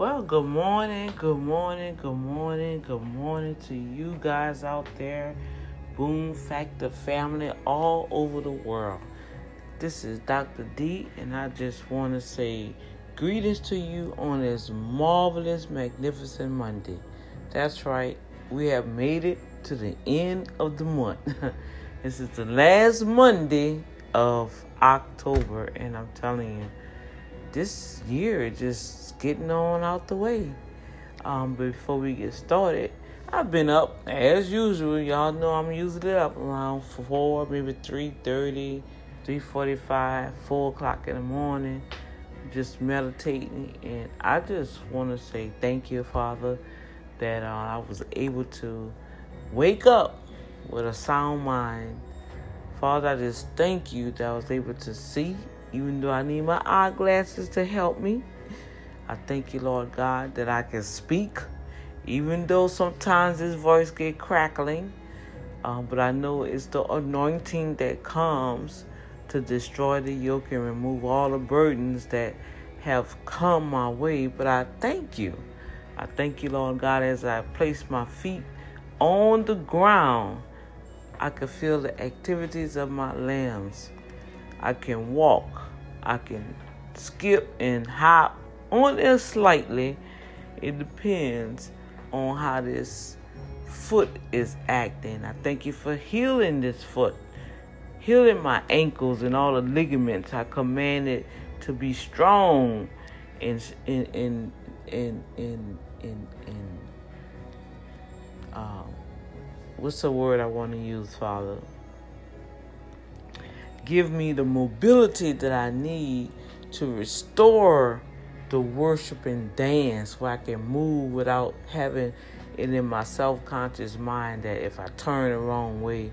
Well, good morning, good morning, good morning, good morning to you guys out there, Boom Factor family all over the world. This is Dr. D, and I just want to say greetings to you on this marvelous, magnificent Monday. That's right, we have made it to the end of the month. this is the last Monday of October, and I'm telling you, this year just getting on out the way. Um, before we get started, I've been up as usual. Y'all know I'm usually up around four, maybe three thirty, three forty-five, four o'clock in the morning, just meditating. And I just want to say thank you, Father, that uh, I was able to wake up with a sound mind. Father, I just thank you that I was able to see even though I need my eyeglasses to help me. I thank you, Lord God, that I can speak, even though sometimes this voice get crackling. Um, but I know it's the anointing that comes to destroy the yoke and remove all the burdens that have come my way. But I thank you. I thank you, Lord God, as I place my feet on the ground. I can feel the activities of my limbs. I can walk, I can skip and hop on there slightly. It depends on how this foot is acting. I thank you for healing this foot, healing my ankles and all the ligaments. I command it to be strong and in in in in in in um, what's the word I want to use, Father? Give me the mobility that I need to restore the worship and dance where I can move without having it in my self conscious mind that if I turn the wrong way,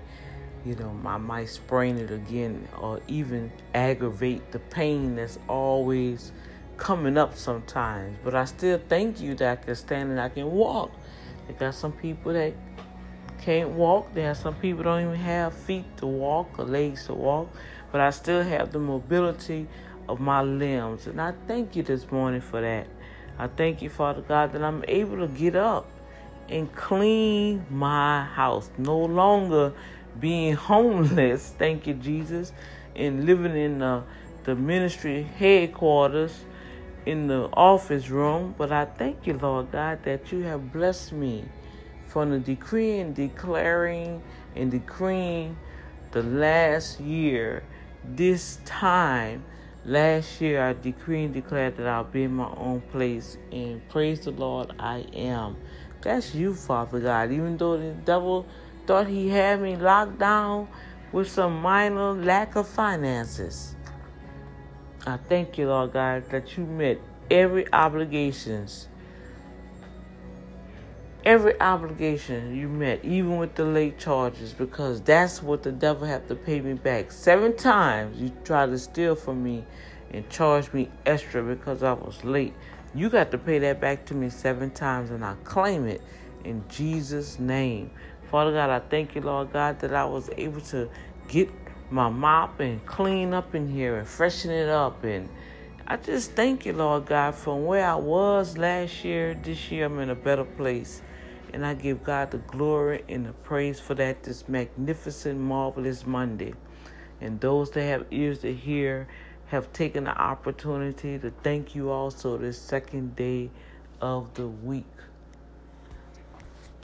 you know, I might sprain it again or even aggravate the pain that's always coming up sometimes. But I still thank you that I can stand and I can walk. I got some people that can't walk. There are some people don't even have feet to walk or legs to walk, but I still have the mobility of my limbs. And I thank you this morning for that. I thank you, Father God, that I'm able to get up and clean my house. No longer being homeless, thank you, Jesus, and living in the, the ministry headquarters in the office room. But I thank you, Lord God, that you have blessed me from the decreeing, declaring, and decreeing the last year, this time last year, I decree and declare that I'll be in my own place. And praise the Lord, I am. That's you, Father God. Even though the devil thought he had me locked down with some minor lack of finances. I thank you, Lord God, that you met every obligations every obligation you met, even with the late charges, because that's what the devil had to pay me back. Seven times you tried to steal from me and charge me extra because I was late. You got to pay that back to me seven times, and I claim it in Jesus' name. Father God, I thank you, Lord God, that I was able to get my mop and clean up in here and freshen it up. And I just thank you, Lord God, from where I was last year, this year I'm in a better place. And I give God the glory and the praise for that this magnificent, marvelous Monday. And those that have ears to hear have taken the opportunity to thank you also this second day of the week.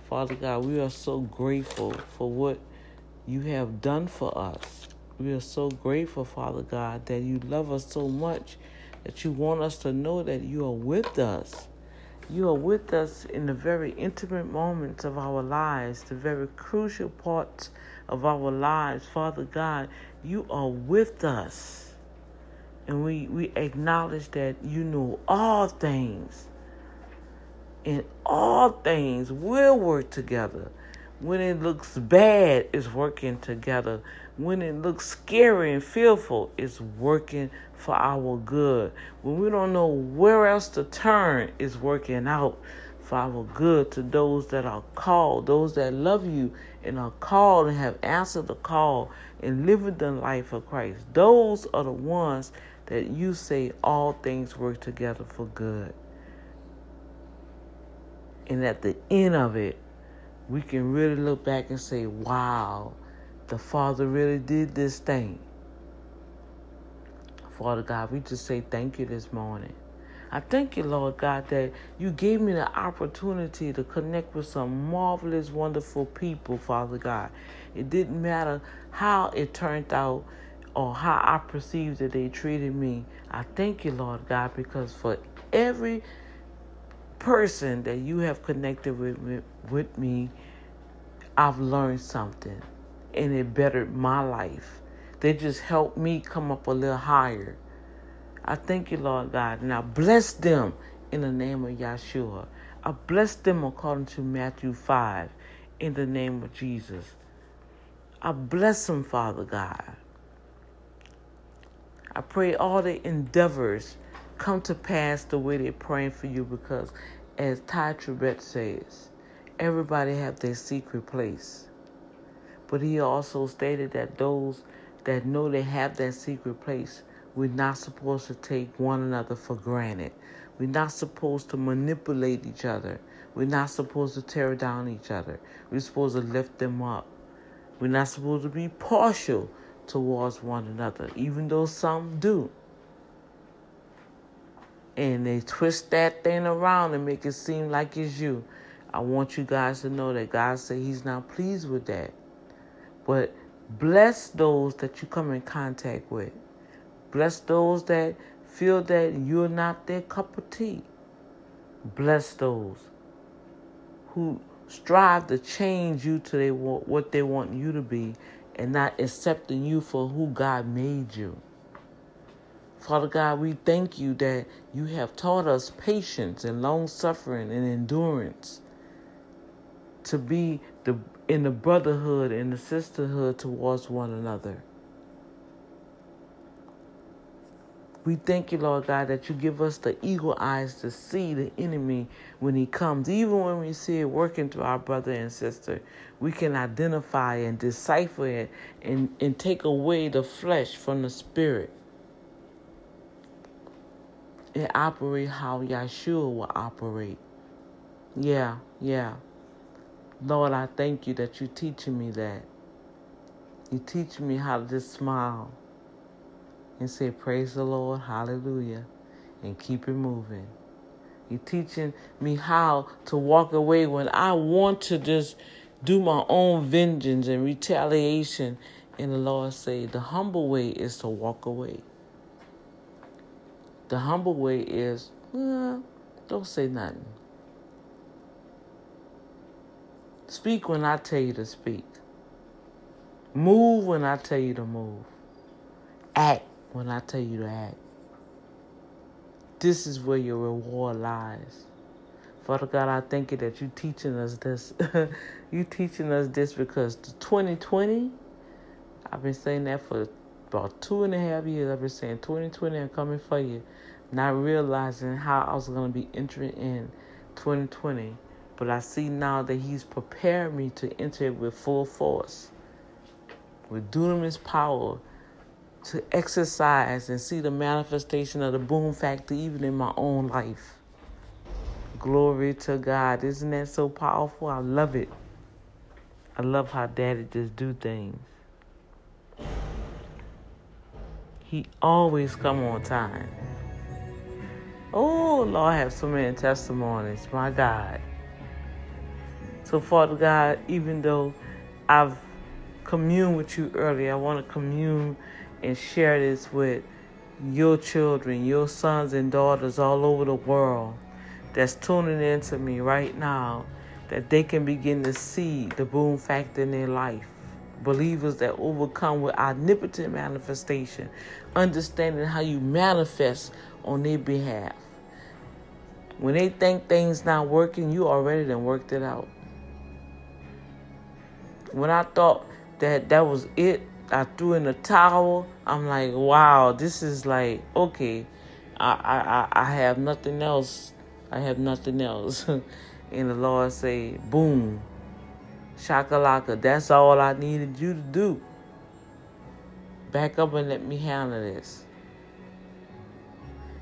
Father God, we are so grateful for what you have done for us. We are so grateful, Father God, that you love us so much that you want us to know that you are with us you are with us in the very intimate moments of our lives, the very crucial parts of our lives. Father God, you are with us. And we, we acknowledge that you know all things. And all things will work together. When it looks bad, it's working together. When it looks scary and fearful, it's working for our good. When we don't know where else to turn, it's working out for our good to those that are called, those that love you and are called and have answered the call and living the life of Christ. Those are the ones that you say all things work together for good. And at the end of it, we can really look back and say, wow, the Father really did this thing. Father God, we just say thank you this morning. I thank you, Lord God, that you gave me the opportunity to connect with some marvelous, wonderful people, Father God. It didn't matter how it turned out or how I perceived that they treated me. I thank you, Lord God, because for every person that you have connected with, with, with me, I've learned something and it bettered my life. They just helped me come up a little higher. I thank you, Lord God, Now bless them in the name of Yeshua. I bless them according to Matthew 5 in the name of Jesus. I bless them, Father God. I pray all the endeavors come to pass the way they're praying for you because, as Tye Tribbett says, everybody have their secret place. But he also stated that those that know they have that secret place we're not supposed to take one another for granted. We're not supposed to manipulate each other. We're not supposed to tear down each other. We're supposed to lift them up. We're not supposed to be partial towards one another, even though some do. And they twist that thing around and make it seem like it's you. I want you guys to know that God said He's not pleased with that. But bless those that you come in contact with. Bless those that feel that you're not their cup of tea. Bless those who strive to change you to they want, what they want you to be and not accepting you for who God made you. Father God, we thank you that you have taught us patience and long suffering and endurance to be the in the brotherhood and the sisterhood towards one another. We thank you, Lord God, that you give us the eagle eyes to see the enemy when he comes. Even when we see it working through our brother and sister, we can identify and decipher it and, and take away the flesh from the spirit and operate how Yeshua will operate. Yeah, yeah. Lord, I thank you that you're teaching me that. You teach me how to just smile and say, Praise the Lord, hallelujah, and keep it moving. You're teaching me how to walk away when I want to just do my own vengeance and retaliation. And the Lord say, the humble way is to walk away. The humble way is, eh, don't say nothing. Speak when I tell you to speak. Move when I tell you to move. Act when I tell you to act. This is where your reward lies. Father God, I thank you that you're teaching us this. you teaching us this because 2020, I've been saying that for about two and a half years. I've been saying 2020, I'm coming for you. Not realizing how I was going to be entering in 2020. But I see now that He's prepared me to enter it with full force. With dunamis power to exercise and see the manifestation of the boom factor even in my own life. Glory to God. Isn't that so powerful? I love it. I love how daddy just do things. He always come on time. Oh Lord, I have so many testimonies. My God. So Father God, even though I've communed with you earlier, I want to commune and share this with your children, your sons and daughters all over the world that's tuning in to me right now, that they can begin to see the boom factor in their life. Believers that overcome with omnipotent manifestation, understanding how you manifest on their behalf. When they think things not working, you already done worked it out. When I thought that that was it, I threw in the towel. I'm like, wow, this is like okay. I I I have nothing else. I have nothing else. and the Lord say, boom, shakalaka. That's all I needed you to do. Back up and let me handle this.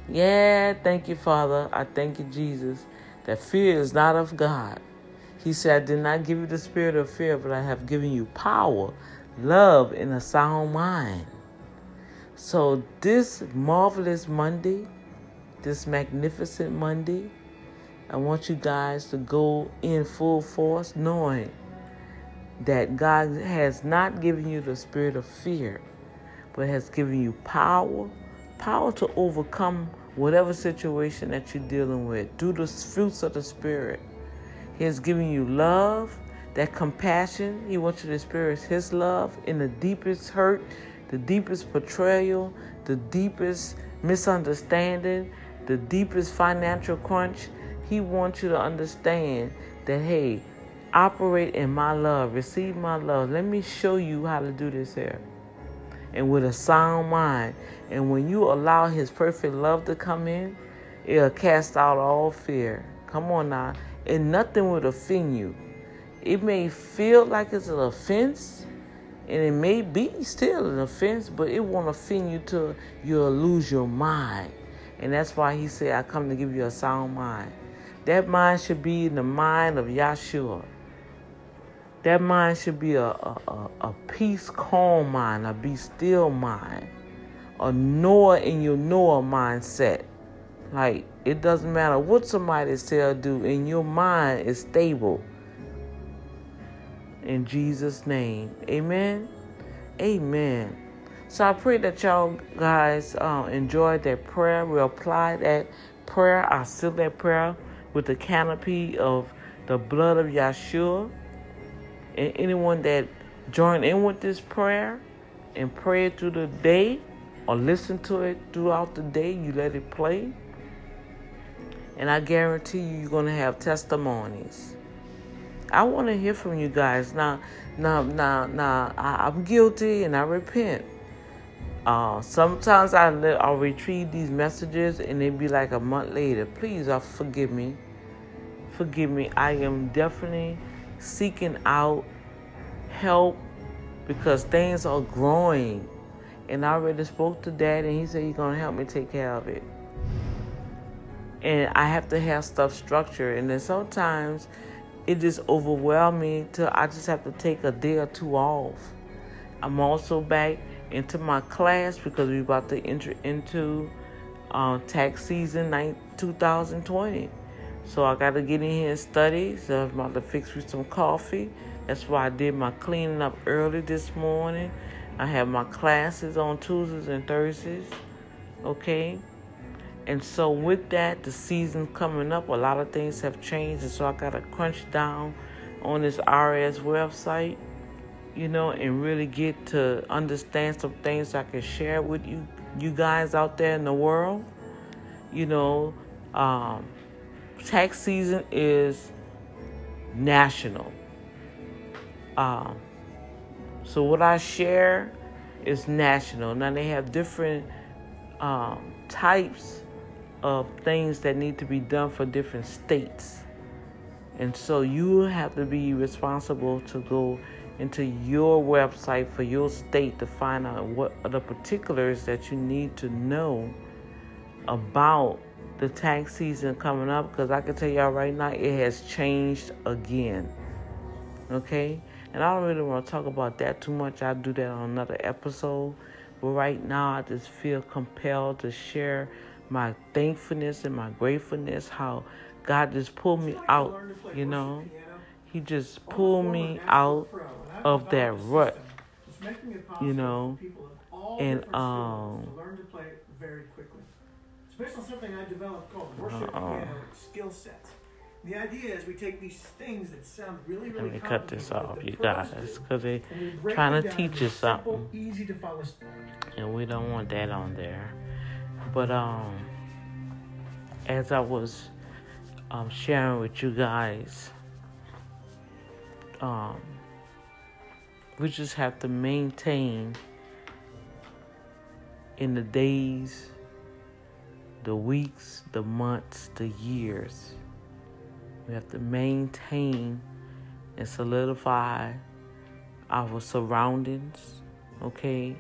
Yeah, thank you, Father. I thank you, Jesus. that fear is not of God. He said, I did not give you the spirit of fear, but I have given you power, love, and a sound mind. So, this marvelous Monday, this magnificent Monday, I want you guys to go in full force knowing that God has not given you the spirit of fear, but has given you power, power to overcome whatever situation that you're dealing with. Do the fruits of the Spirit. He has given you love, that compassion. He wants you to experience His love in the deepest hurt, the deepest betrayal, the deepest misunderstanding, the deepest financial crunch. He wants you to understand that, hey, operate in my love, receive my love. Let me show you how to do this here and with a sound mind. And when you allow His perfect love to come in, it'll cast out all fear. Come on now. And nothing will offend you. It may feel like it's an offense, and it may be still an offense, but it won't offend you till you'll lose your mind. And that's why He said, I come to give you a sound mind. That mind should be in the mind of Yahshua. That mind should be a, a, a peace, calm mind, a be still mind, a Noah in your Noah mindset. Like, it doesn't matter what somebody says do, in your mind is stable. In Jesus' name. Amen. Amen. So I pray that y'all guys uh, that prayer. We apply that prayer. I seal that prayer with the canopy of the blood of Yeshua. And anyone that join in with this prayer and pray it through the day or listen to it throughout the day, you let it play. And I guarantee you, you're going to have testimonies. I want to hear from you guys. Now, now, now, now, I, am guilty and I repent. Uh, sometimes I, I'll retrieve these messages and they be like a month later. Please, uh, forgive me. Forgive me. I am definitely seeking out help because things are growing. And I already spoke to dad and he said he's gonna help me take care of it. And I have to have stuff structured and then sometimes it just overwhelms me till I just have to take a day or two off. I'm also back into my class because we're about to enter into uh, tax season 2020. So I got to get in here and study. So I'm about to fix me some coffee. That's why I did my cleaning up early this morning. I have my classes on Tuesdays and Thursdays. Okay? And so with that, the season coming up, a lot of things have changed. And so I got to crunch down on this IRS website, you know, and really get to understand some things I can share with you, you guys out there in the world. You know, um, tax season is national. Um, so what I share is national. Now they have different um, types of things that need to be done for different states. And so you have to be responsible to go into your website for your state to find out what are the particulars that you need to know about the tax season coming up because I can tell y'all right now it has changed again. Okay? And I don't really want to talk about that too much. I'll do that on another episode. But right now, I just feel compelled to share my thankfulness and my gratefulness, how God just pulled me out, you know. He just pulled me out of that rut, you know. And, um, based on something I developed called worship uh-uh. piano skill sets. The idea is we take these things that sound really, really Let me cut this off, you guys, because they're trying to teach you something. Easy to follow. And we don't want that on there. But um, as I was um, sharing with you guys, um, we just have to maintain in the days the weeks, the months, the years. We have to maintain and solidify our surroundings, okay?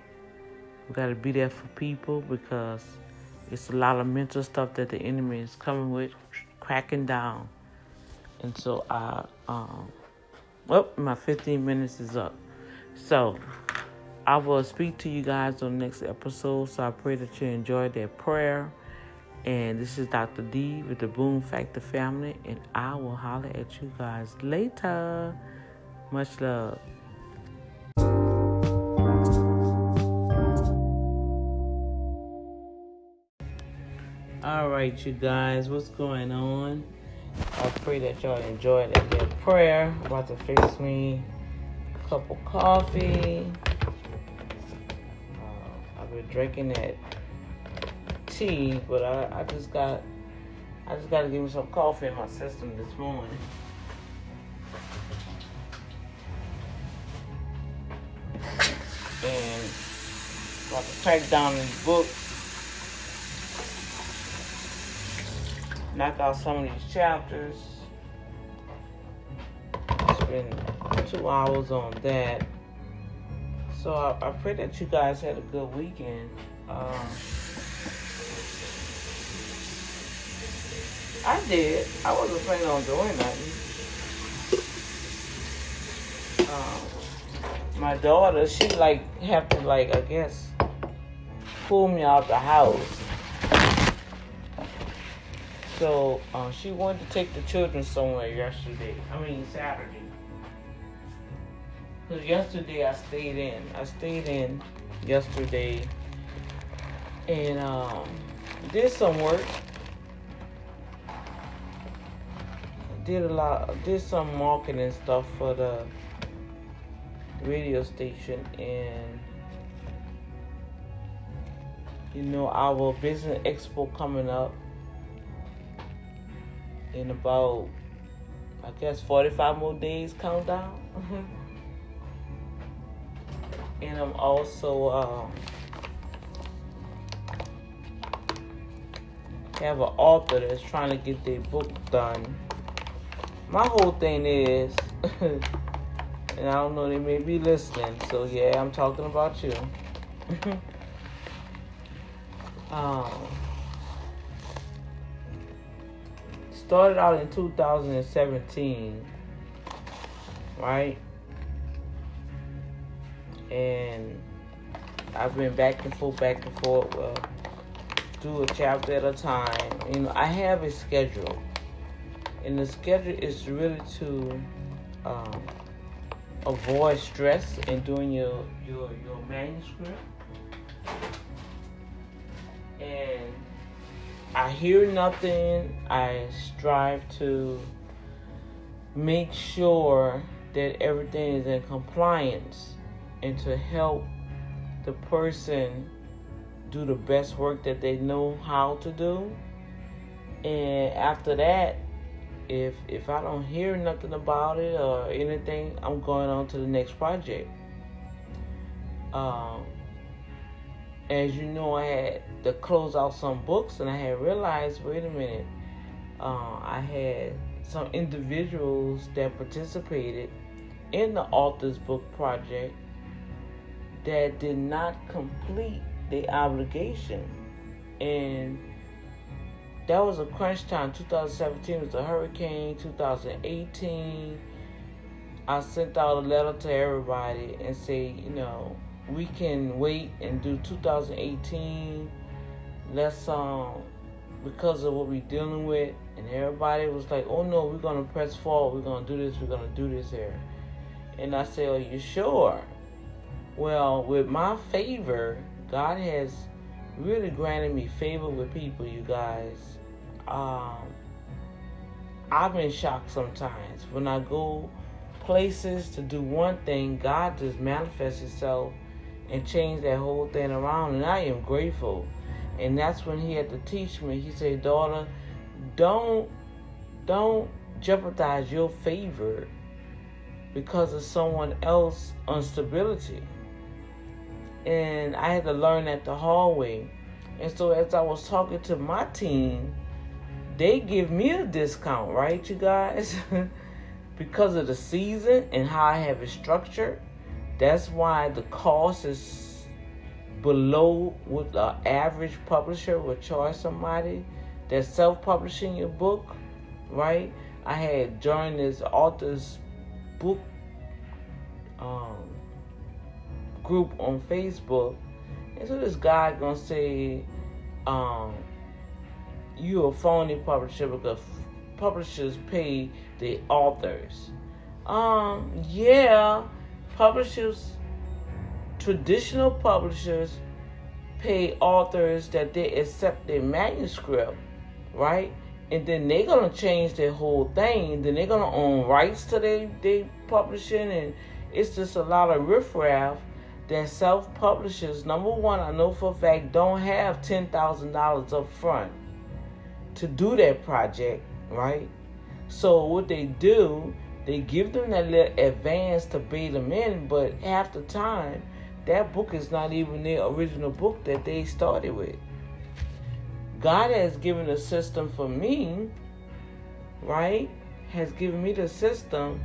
We got to be there for people because it's a lot of mental stuff that the enemy is coming with, cracking down. And so I, um, well, my 15 minutes is up. So I will speak to you guys on the next episode. So I pray that you enjoyed that prayer. And this is Dr. D with the Boom Factor family. And I will holler at you guys later. Much love. All right, you guys, what's going on? I pray that y'all enjoyed that good prayer. I'm about to fix me a cup of coffee. Uh, I've been drinking that tea, but I, I just got I just got to give me some coffee in my system this morning. And about to track down these books knock out some of these chapters. Spend two hours on that. So I, I pray that you guys had a good weekend. Um, I did. I wasn't planning on doing nothing. Um, my daughter, she like have to like I guess pull me out the house so uh, she wanted to take the children somewhere yesterday. I mean Saturday. Cause yesterday I stayed in. I stayed in yesterday and um, did some work. Did a lot. Did some marketing stuff for the radio station and you know our business expo coming up in about, I guess, 45 more days countdown. And I'm also um, have an author that's trying to get their book done. My whole thing is, and I don't know, they may be listening, so yeah, I'm talking about you. um, started out in 2017, right? And I've been back and forth, back and forth. Well, do a chapter at a time. You know, I have a schedule, and the schedule is really to um, avoid stress in doing your your your manuscript. And I hear nothing. I strive to make sure that everything is in compliance and to help the person do the best work that they know how to do. And after that, if if I don't hear nothing about it or anything, I'm going on to the next project. Um, as you know, I had to close out some books, and I had realized, wait a minute, uh, I had some individuals that participated in the author's book project that did not complete the obligation, and that was a crunch time. 2017 was a hurricane. 2018, I sent out a letter to everybody and say, you know we can wait and do 2018. Let's um because of what we're dealing with, and everybody was like, "Oh no, we're gonna press forward. We're gonna do this. We're gonna do this here." And I said, "Are you sure?" Well, with my favor, God has really granted me favor with people. You guys, um, I've been shocked sometimes when I go places to do one thing. God just manifests Himself and change that whole thing around. And I am grateful. And that's when he had to teach me. He said, daughter, don't don't jeopardize your favor because of someone else's instability. And I had to learn that the hallway. And so as I was talking to my team, they give me a discount, right, you guys? because of the season and how I have it structured. That's why the cost is below what the average publisher would charge somebody that's self-publishing your book right? I had joined this author's book um, group on Facebook, and so this guy gonna say, um, "You a phony publisher because publishers pay the authors." Um, yeah, publishers, traditional publishers pay authors that they accept their manuscript, right? And then they're gonna change their whole thing. Then they're gonna own rights to their, their publishing, and it's just a lot of riffraff that self publishers. Number one, I know for a fact don't have ten thousand dollars up front to do that project, right? So what they do, they give them that little advance to bait them in, but half the time that book is not even the original book that they started with. God has given a system for me, right? Has given me the system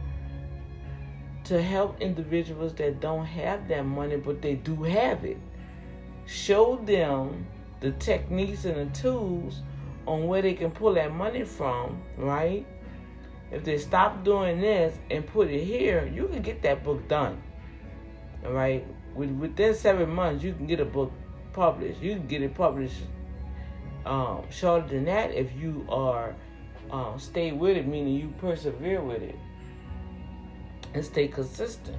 to help individuals that don't have that money, but they do have it. Show them the techniques and the tools on where they can pull that money from, right? If they stop doing this and put it here, you can get that book done. All right within seven months, you can get a book published. You can get it published um, shorter than that if you are um, stay with it, meaning you persevere with it and stay consistent.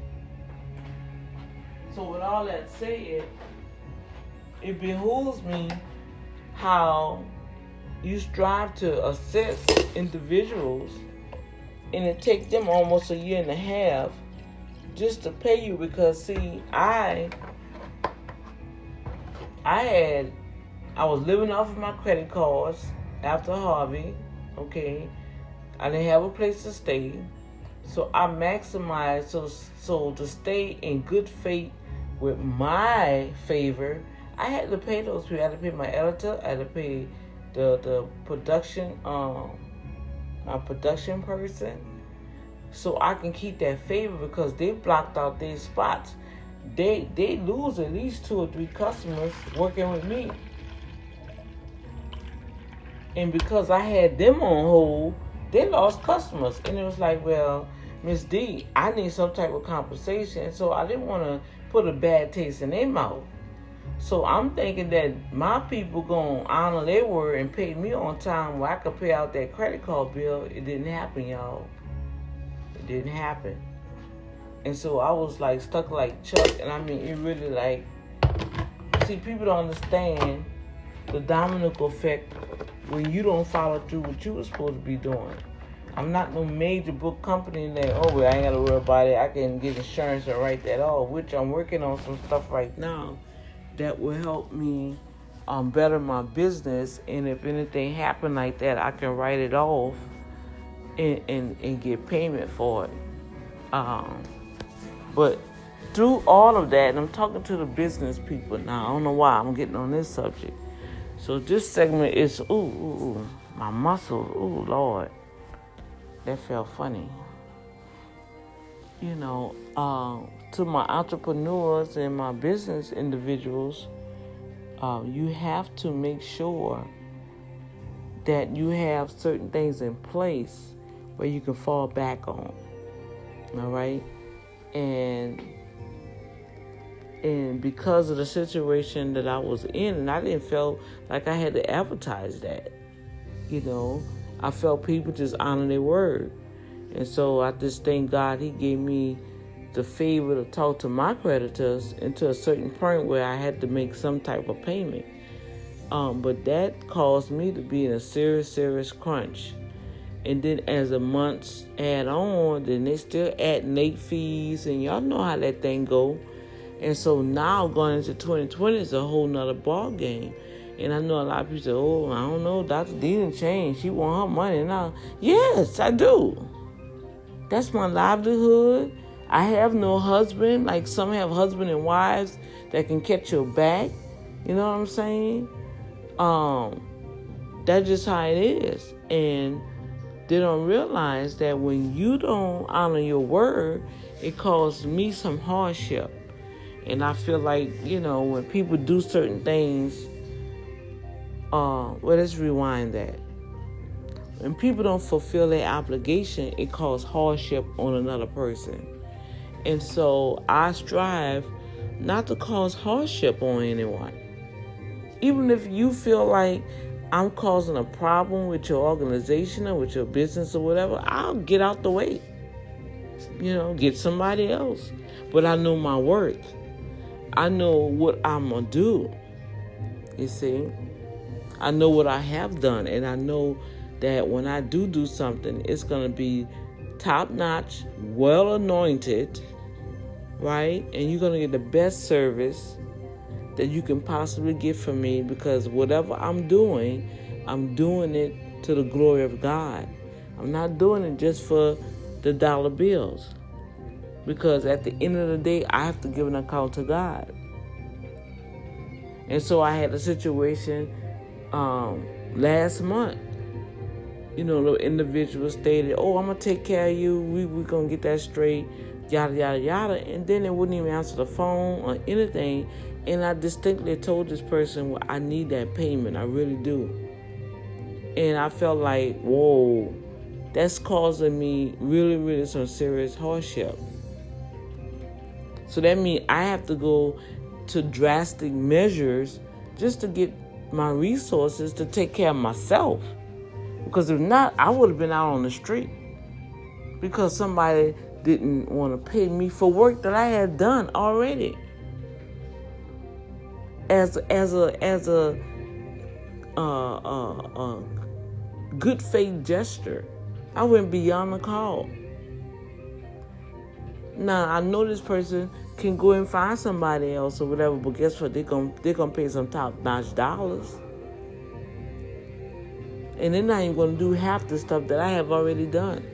So, with all that said, it behooves me how you strive to assist individuals, and it takes them almost a year and a half just to pay you because see, I I had I was living off of my credit cards after Harvey, okay. I didn't have a place to stay. So I maximized so so to stay in good faith with my favor, I had to pay those people. I had to pay my editor, I had to pay the the production um my production person so I can keep that favor because they blocked out their spots. They they lose at least two or three customers working with me. And because I had them on hold, they lost customers. And it was like, well, Miss D, I need some type of compensation. So I didn't want to put a bad taste in their mouth. So I'm thinking that my people gonna honor their word and pay me on time where I could pay out that credit card bill. It didn't happen, y'all didn't happen. And so I was like stuck like Chuck, and I mean, it really like, see, people don't understand the domino effect when you don't follow through what you were supposed to be doing. I'm not no major book company that, oh, well, I ain't got to worry about it. I can get insurance and write that off, which I'm working on some stuff right now that will help me um, better my business. And if anything happen like that, I can write it off and, and, and get payment for it. Um, but through all of that, and I'm talking to the business people now. I don't know why I'm getting on this subject. So this segment is ooh, ooh, ooh my muscles. Ooh, Lord, that felt funny. You know, uh, to my entrepreneurs and my business individuals, uh, you have to make sure that you have certain things in place where you can fall back on. All right? And and because of the situation that I was in, and I didn't feel like I had to advertise that. You know, I felt people just honor their word. And so I just thank God He gave me the favor to talk to my creditors into a certain point where I had to make some type of payment. Um, but that caused me to be in a serious, serious crunch. And then as the months add on, then they still add late fees, and y'all know how that thing go. And so now going into 2020 is a whole nother ball game. And I know a lot of people say, "Oh, I don't know, Dr. D didn't change. She want her money now." Yes, I do. That's my livelihood. I have no husband. Like some have husband and wives that can catch your back. You know what I'm saying? Um, that's just how it is. And they don't realize that when you don't honor your word, it causes me some hardship. And I feel like, you know, when people do certain things, uh, well, let's rewind that. when people don't fulfill their obligation, it causes hardship on another person. And so I strive not to cause hardship on anyone. Even if you feel like I'm causing a problem with your organization or with your business or whatever, I'll get out the way. You know, get somebody else. But I know my work. I know what I'm going to do. You see? I know what I have done. And I know that when I do do something, it's going to be top notch, well anointed, right? And you're going to get the best service that you can possibly get from me because whatever I'm doing, I'm doing it to the glory of God. I'm not doing it just for the dollar bills. Because at the end of the day, I have to give an account to God. And so I had a situation um, last month you know, the individual stated, "Oh, I'm gonna take care of you. We we gonna get that straight." Yada yada yada, and then they wouldn't even answer the phone or anything. And I distinctly told this person, well, "I need that payment. I really do." And I felt like, whoa, that's causing me really, really some serious hardship. So that means I have to go to drastic measures just to get my resources to take care of myself. Because if not, I would have been out on the street. Because somebody didn't want to pay me for work that I had done already. As as a as a uh, uh, uh, good faith gesture, I went beyond the call. Now I know this person can go and find somebody else or whatever, but guess what? They're gonna they're gonna pay some top notch dollars and not even going to do half the stuff that I have already done.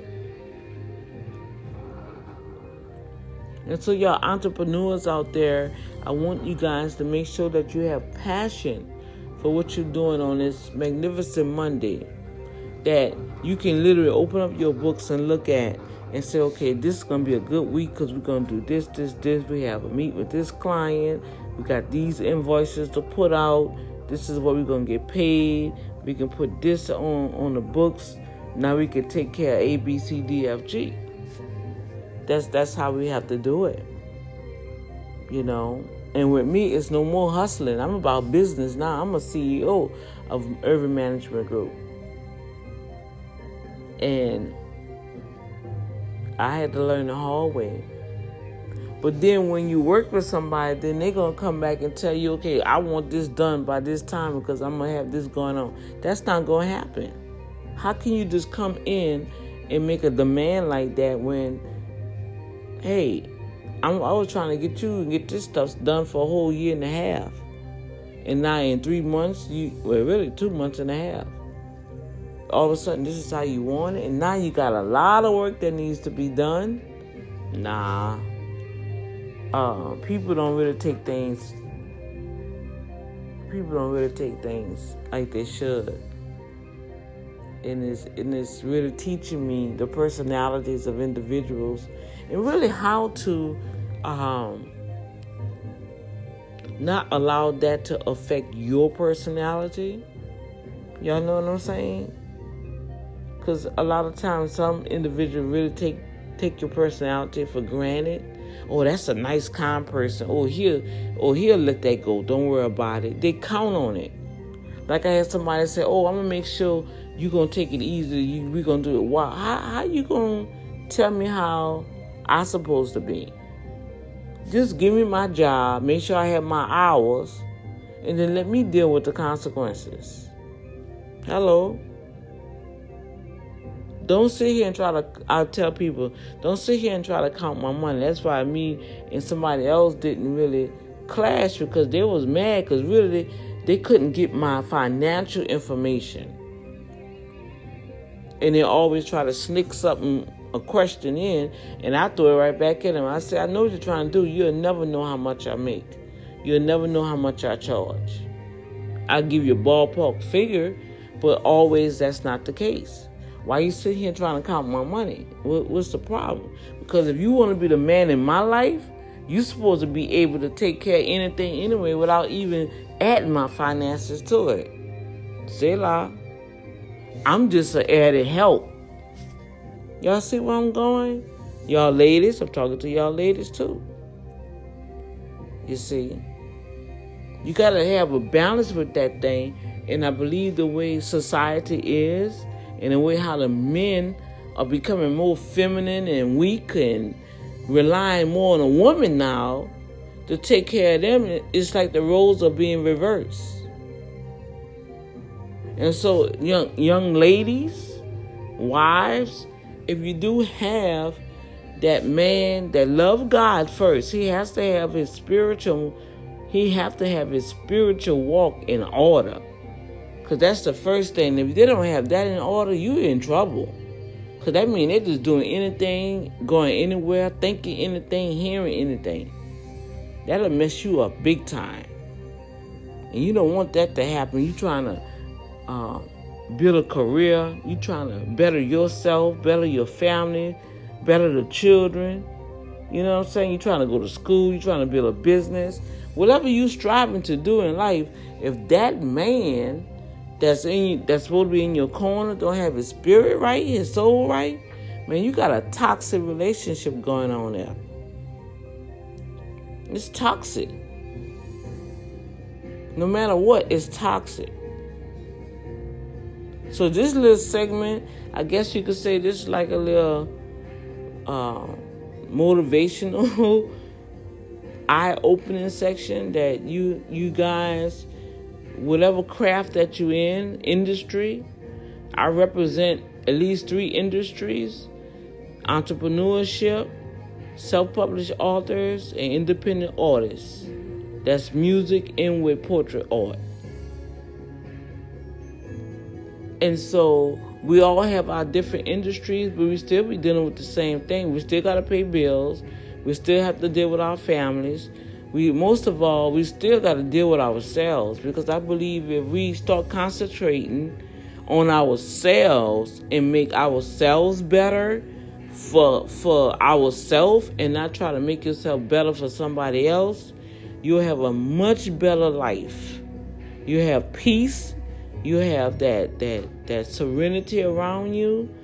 And so, y'all entrepreneurs out there, I want you guys to make sure that you have passion for what you're doing on this magnificent Monday. That you can literally open up your books and look at and say, okay, this is going to be a good week because we're going to do this, this, this. We have a meet with this client. We got these invoices to put out. This is what we're going to get paid. We can put this on on the books. Now we can take care of A, B, C, D, F, G. That's that's how we have to do it. You know. And with me, it's no more hustling. I'm about business now. I'm a CEO of Urban Management Group. And I had to learn the hard way. But then when you work with somebody, then they're gonna come back and tell you, okay, I want this done by this time because I'm gonna have this going on. That's not gonna happen. How can you just come in and make a demand like that when, hey, I'm, I was trying to get you and get this stuff done for a whole year and a half, and now in three months, you well, really two months and a half. All of a sudden, this is how you want it, and now you got a lot of work that needs to be done. Nah uh, people don't really take things. People don't really take things like they should. And it's and it's really teaching me the personalities of individuals and really how to um, not allow that to affect your personality. Y'all know what I'm saying? Because a lot of times, some individuals really take take your personality for granted Oh, that's a nice, kind person. Oh, he'll, oh, he'll let that go. Don't worry about it. They count on it. Like I had somebody say, "Oh, I'm gonna make sure you're gonna take it easy. You, we're gonna do it." Why? How, how you gonna tell me how I supposed to be? Just give me my job. Make sure I have my hours, and then let me deal with the consequences. Hello. Don't sit here and try to. I tell people, don't sit here and try to count my money. That's why me and somebody else didn't really clash because they was mad because really they couldn't get my financial information, and they always try to sneak something, a question in, and I throw it right back at him. I say, I know what you're trying to do. You'll never know how much I make. You'll never know how much I charge. I give you a ballpark figure, but always that's not the case. Why you sitting here trying to count my money? What's the problem? Because if you want to be the man in my life, you're supposed to be able to take care of anything anyway without even adding my finances to it. Say la. I'm just an added help. Y'all see where I'm going? Y'all ladies, I'm talking to y'all ladies too. You see, you got to have a balance with that thing. And I believe the way society is, and the way how the men are becoming more feminine and weak and relying more on a woman now to take care of them, it's like the roles are being reversed. And so, young young ladies, wives, if you do have that man that love God first, he has to have his spiritual he have to have his spiritual walk in order. Cause that's the first thing. If they don't have that in order, you in trouble. Cause that means they're just doing anything, going anywhere, thinking anything, hearing anything. That'll mess you up big time. And you don't want that to happen. You trying to uh, build a career. You trying to better yourself, better your family, better the children. You know what I'm saying? You're trying to go to school. You're trying to build a business. Whatever you striving to do in life, if that man that's in that's supposed to be in your corner don't have his spirit right, his soul right, man, you got a toxic relationship going on there. It's toxic. No matter what, it's toxic. So this little segment, I guess you could say this is like a little uh, motivational, eye-opening section that you you guys, whatever craft that you in, industry, I represent at least three industries: entrepreneurship, self-published authors, and independent artists. That's music and with portrait art. And so we all have our different industries, but we still be dealing with the same thing. We still got to pay bills. We still have to deal with our families. We most of all, we still got to deal with ourselves because I believe if we start concentrating on ourselves and make ourselves better for for ourselves and not try to make yourself better for somebody else, you'll have a much better life. You have peace you have that that that serenity around you.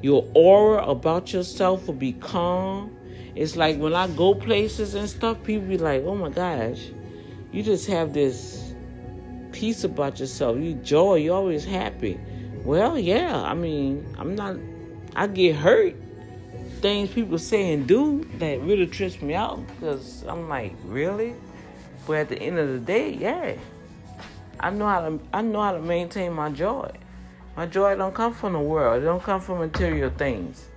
Your aura about yourself will be calm. It's like when I go places and stuff, people be like, "Oh my gosh, you just have this peace about yourself. You joy. You're always happy." Well, yeah. I mean, I'm not. I get hurt. Things people say and do that really trips me out because I'm like, really? But at the end of the day, yeah. I know how to I know how to maintain my joy. My joy don't come from the world. It don't come from material things.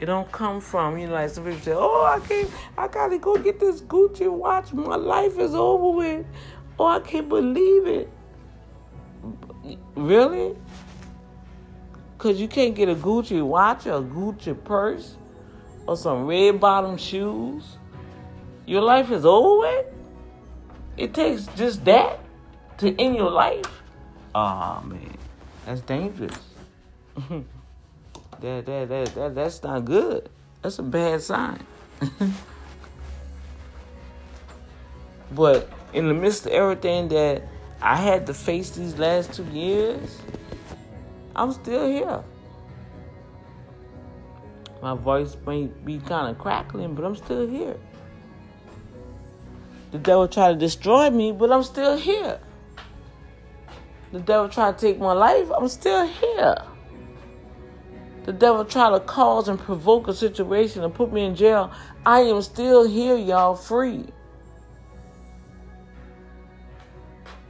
It don't come from, you know, like some people say, Oh, I can't I gotta go get this Gucci watch. My life is over with. Oh, I can't believe it. Really? Cause you can't get a Gucci watch or a Gucci purse or some red bottom shoes. Your life is over with? It takes just that? To end your life, oh, man, that's dangerous. that, that, that, that, that's not good. That's a bad sign. but in the midst of everything that I had to face these last two years, I'm still here. My voice may be kind of crackling, but I'm still here. The devil tried to destroy me, but I'm still here the devil tried to take my life, I'm still here. The devil tried to cause and provoke a situation and put me in jail. I am still here, y'all, free.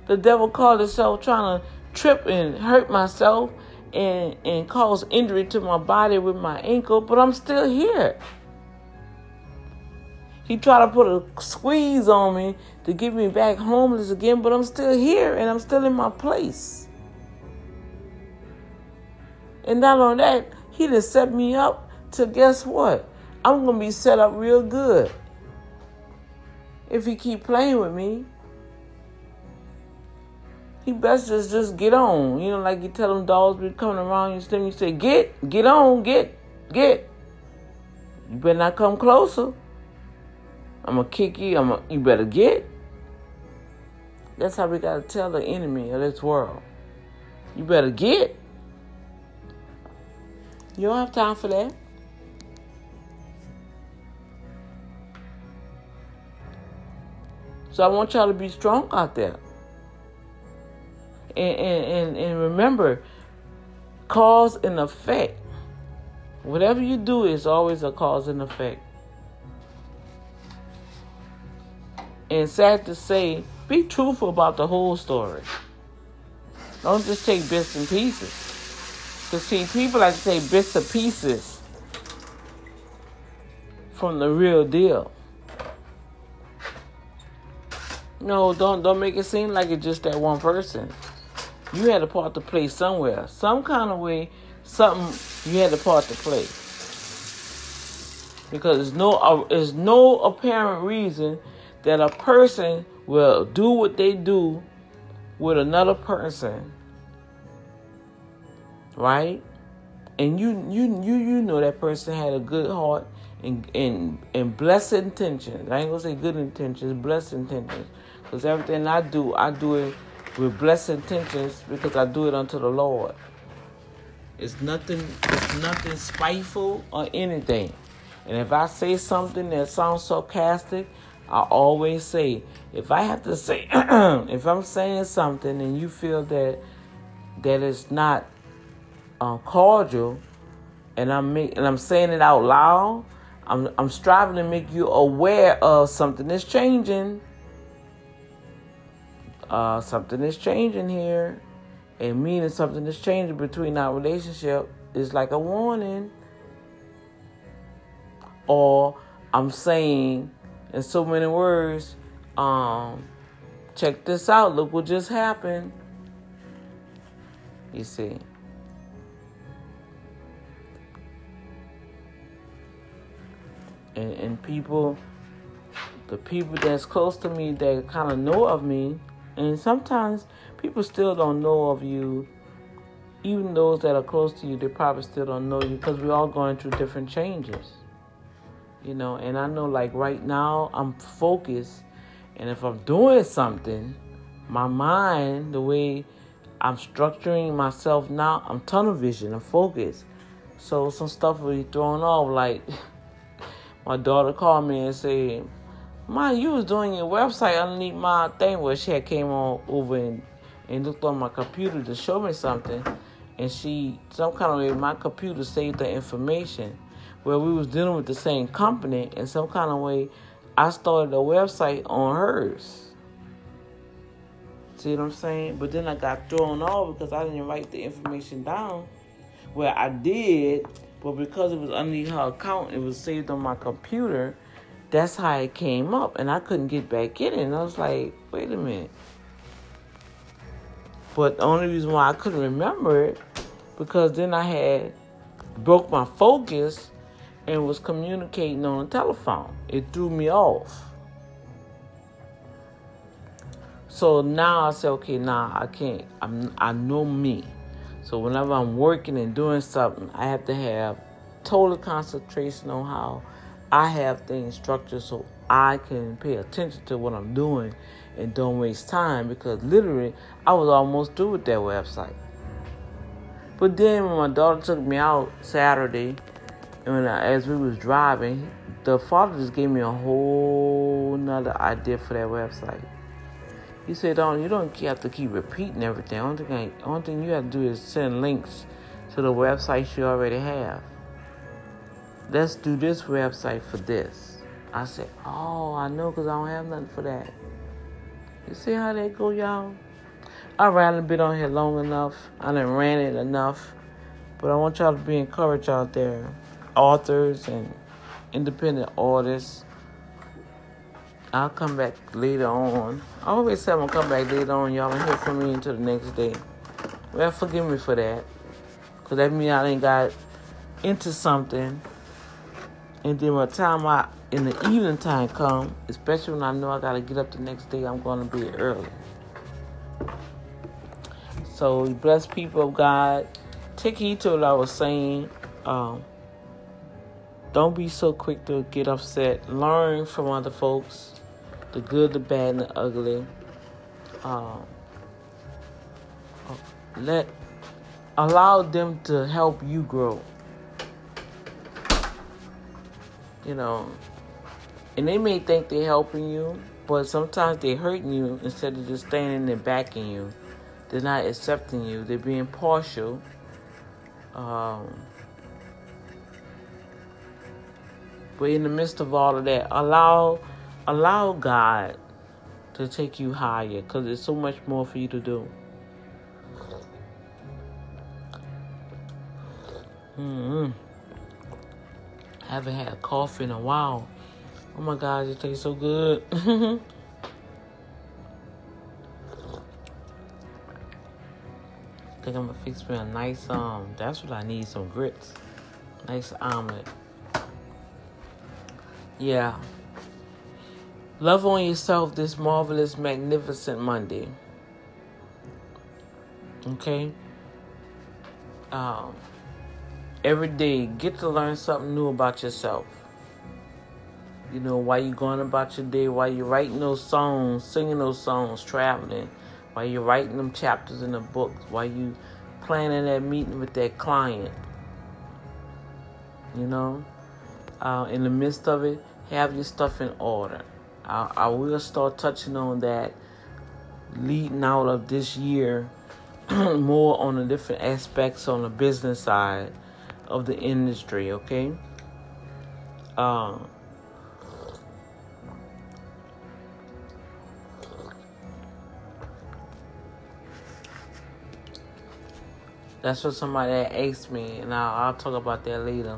The devil called himself trying to trip and hurt myself and, and cause injury to my body with my ankle, but I'm still here. He tried to put a squeeze on me to get me back homeless again, but I'm still here and I'm still in my place. And not only that, he just set me up to guess what? I'm gonna be set up real good. If he keep playing with me, he best just just get on. You know, like you tell them dogs be coming around you, you say, get, get on, get, get. You better not come closer. I'm gonna kick you. I'm gonna, you better get. That's how we gotta tell the enemy of this world. You better get. You don't have time for that. So I want y'all to be strong out there. And, and, and, and remember, cause and effect. Whatever you do is always a cause and effect. And sad to say, be truthful about the whole story. Don't just take bits and pieces. Because, see, people like to take bits and pieces from the real deal. No, don't don't make it seem like it's just that one person. You had a part to play somewhere, some kind of way, something you had a part to play. Because there's no uh, there's no apparent reason that a person will do what they do with another person, right? And you you you you know that person had a good heart and and and blessed intentions. I ain't gonna say good intentions, blessed intentions. Because everything I do, I do it with blessed intentions because I do it unto the Lord. It's nothing it's nothing spiteful or anything. And if I say something that sounds sarcastic, I always say, if I have to say if I'm saying something and you feel that that it's not uh, cordial and I'm make, and I'm saying it out loud, I'm I'm striving to make you aware of something that's changing uh, something is changing here, and meaning something is changing between our relationship is like a warning. Or I'm saying in so many words, um, check this out, look what just happened. You see. And, and people, the people that's close to me that kind of know of me, and sometimes people still don't know of you. Even those that are close to you, they probably still don't know you because we're all going through different changes. You know, and I know like right now I'm focused, and if I'm doing something, my mind, the way I'm structuring myself now, I'm tunnel vision, I'm focused. So some stuff will be thrown off. Like my daughter called me and said, my, you was doing your website underneath my thing where she had came on over and, and looked on my computer to show me something. And she, some kind of way, my computer saved the information. Where we was dealing with the same company, in some kind of way, I started a website on hers. See what I'm saying? But then I got thrown off because I didn't write the information down. Well, I did, but because it was underneath her account, it was saved on my computer that's how it came up, and I couldn't get back in it. And I was like, wait a minute. But the only reason why I couldn't remember it because then I had broke my focus and was communicating on the telephone. It threw me off. So now I say, okay, now nah, I can't. I'm, I know me. So whenever I'm working and doing something, I have to have total concentration on how I have things structured so I can pay attention to what I'm doing and don't waste time because literally I was almost through with that website. But then when my daughter took me out Saturday, and I, as we was driving, the father just gave me a whole nother idea for that website. He said, "Don't you don't have to keep repeating everything. Only thing, only thing you have to do is send links to the websites you already have." let's do this website for this. I said, oh, I know because I don't have nothing for that. You see how they go, y'all? I a bit on here long enough. I done ran it enough. But I want y'all to be encouraged out there. Authors and independent artists. I'll come back later on. I always say I'm to come back later on. Y'all don't hear from me until the next day. Well, forgive me for that. Because that means I ain't got into something and then by the time I in the evening time come, especially when I know I gotta get up the next day, I'm gonna be early. So bless people of God. Take heed to what I was saying. Um, don't be so quick to get upset. Learn from other folks, the good, the bad, and the ugly. Um, let allow them to help you grow. You know, and they may think they're helping you, but sometimes they're hurting you instead of just standing there backing you. They're not accepting you. They're being partial. Um, but in the midst of all of that, allow allow God to take you higher because there's so much more for you to do. Mm-hmm. Haven't had coffee in a while. Oh my God, it tastes so good. I think I'm gonna fix me a nice um. That's what I need. Some grits. Nice omelet. Yeah. Love on yourself this marvelous, magnificent Monday. Okay? Um, every day, get to learn something new about yourself. You know, while you're going about your day, while you're writing those songs, singing those songs, traveling, while you're writing them chapters in the books, while you planning that meeting with that client. You know, uh, in the midst of it, have your stuff in order. I, I will start touching on that leading out of this year more on the different aspects on the business side of the industry, okay? Um, that's what somebody asked me, and I'll, I'll talk about that later.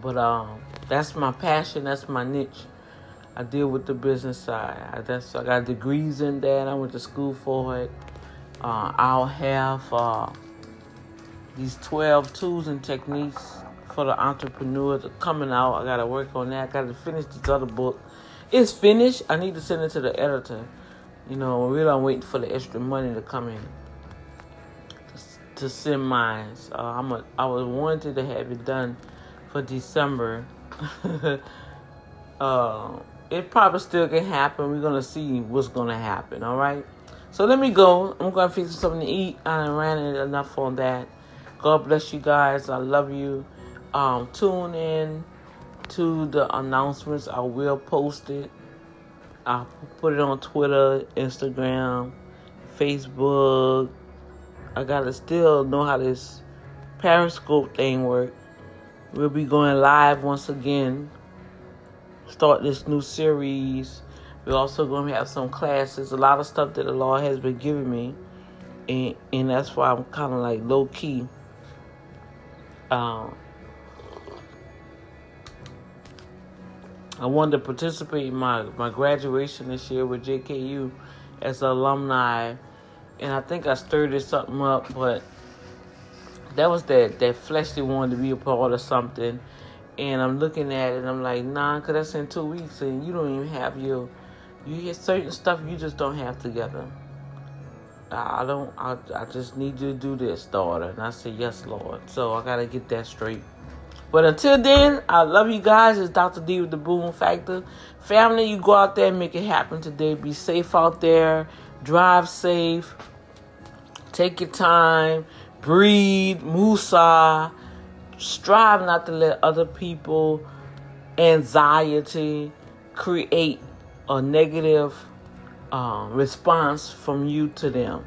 But um, that's my passion. That's my niche. I deal with the business side. I, that's I got degrees in that. I went to school for it. Uh, I'll have uh, these 12 tools and techniques for the entrepreneur coming out. I got to work on that. I got to finish this other book. It's finished. I need to send it to the editor. You know, really, I'm waiting for the extra money to come in to, to send mine. Uh, I'm a, I was wanted to have it done for December. uh, it probably still can happen. We're gonna see what's gonna happen. All right. So let me go. I'm gonna fix something to eat. I ran it enough on that. God bless you guys. I love you. Um, tune in to the announcements. I will post it. I'll put it on Twitter, Instagram, Facebook. I gotta still know how this Periscope thing work. We'll be going live once again start this new series. We're also going to have some classes, a lot of stuff that the Lord has been giving me, and and that's why I'm kind of like low key. Um, I wanted to participate in my my graduation this year with JKU as alumni, and I think I stirred this something up, but that was that that fleshly wanted to be a part of something and I'm looking at it and I'm like, nah, because that's in two weeks and you don't even have your, you get certain stuff you just don't have together. I don't, I, I just need you to do this, daughter. And I said, yes, Lord. So I got to get that straight. But until then, I love you guys. It's Dr. D with the Boom Factor. Family, you go out there and make it happen today. Be safe out there. Drive safe. Take your time. Breathe. Musa strive not to let other people anxiety create a negative um, response from you to them.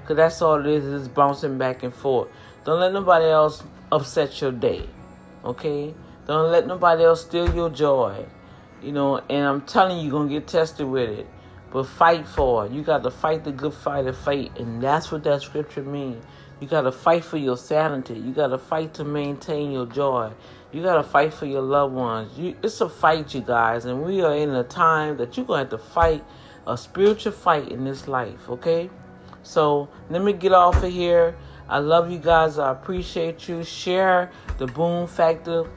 Because that's all it is is bouncing back and forth. Don't let nobody else upset your day okay? Don't let nobody else steal your joy you know and i'm telling you you're gonna get tested with it. But fight for it. You got to fight the good fight of faith and that's what that scripture means you got to fight for your sanity. You got to fight to maintain your joy. You got to fight for your loved ones. You, it's a fight, you guys, and we are in a time that you're going to have to fight a spiritual fight in this life, okay? So let me get off of here. I love you guys. I appreciate you. Share the boom factor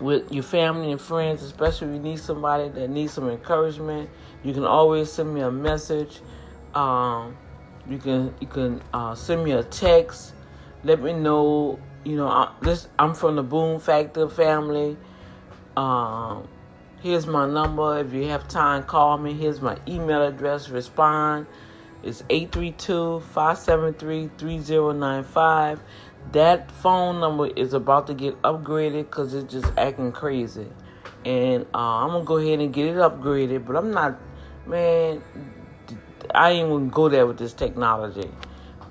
with your family and friends, especially if you need somebody that needs some encouragement. You can always send me a message. Um, you can you can uh, send me a text. Let me know. You know, I, this I'm from the Boom Factor family. Um, here's my number. If you have time, call me. Here's my email address. Respond. It's 832-573-3095. that phone number is about to get upgraded because it's just acting crazy. And uh, I'm gonna go ahead and get it upgraded, but I'm not, man. I ain't gonna go there with this technology.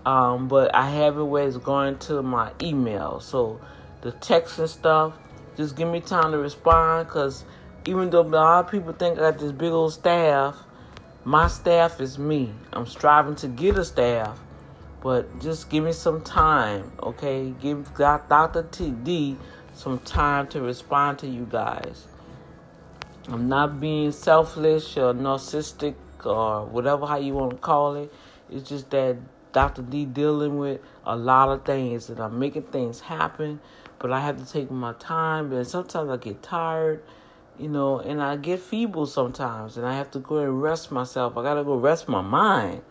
Um, but I have it where it's going to my email. So the text and stuff, just give me time to respond because even though a lot of people think I got this big old staff, my staff is me. I'm striving to get a staff, but just give me some time, okay? Give Dr. TD some time to respond to you guys. I'm not being selfish or narcissistic or whatever how you want to call it. It's just that Dr. D dealing with a lot of things and I'm making things happen, but I have to take my time and sometimes I get tired, you know, and I get feeble sometimes and I have to go and rest myself. I got to go rest my mind.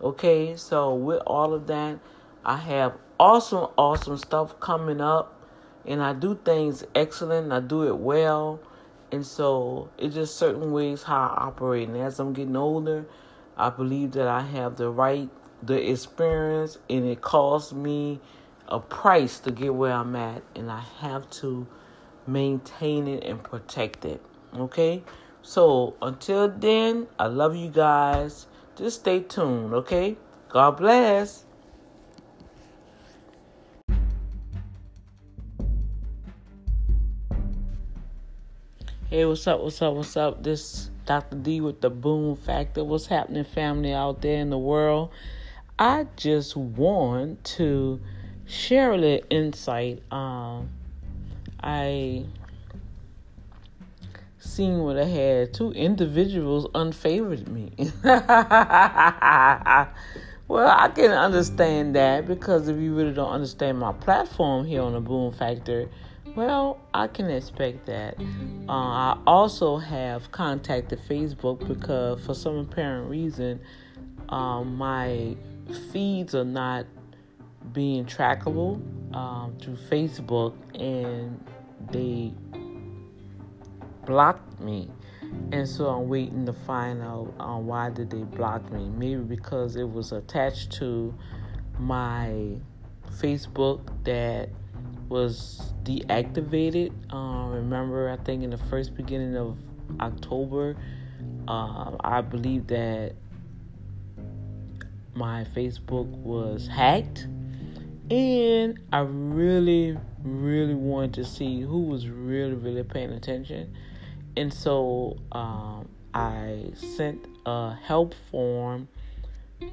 Okay? So with all of that, I have awesome awesome stuff coming up and I do things excellent, I do it well. And so it's just certain ways how I operate. And as I'm getting older, I believe that I have the right, the experience, and it costs me a price to get where I'm at. And I have to maintain it and protect it. Okay? So until then, I love you guys. Just stay tuned, okay? God bless. Hey, what's up? What's up? What's up? This Dr. D with the Boom Factor. What's happening, family out there in the world? I just want to share a little insight. Um, I seen what I had two individuals unfavored me. well, I can understand that because if you really don't understand my platform here on the Boom Factor well, I can expect that. Uh, I also have contacted Facebook because, for some apparent reason, um, my feeds are not being trackable um, through Facebook, and they blocked me. And so I'm waiting to find out uh, why did they block me. Maybe because it was attached to my Facebook that was deactivated. Uh, remember, I think in the first beginning of October, uh, I believe that my Facebook was hacked, and I really, really wanted to see who was really, really paying attention, and so um, I sent a help form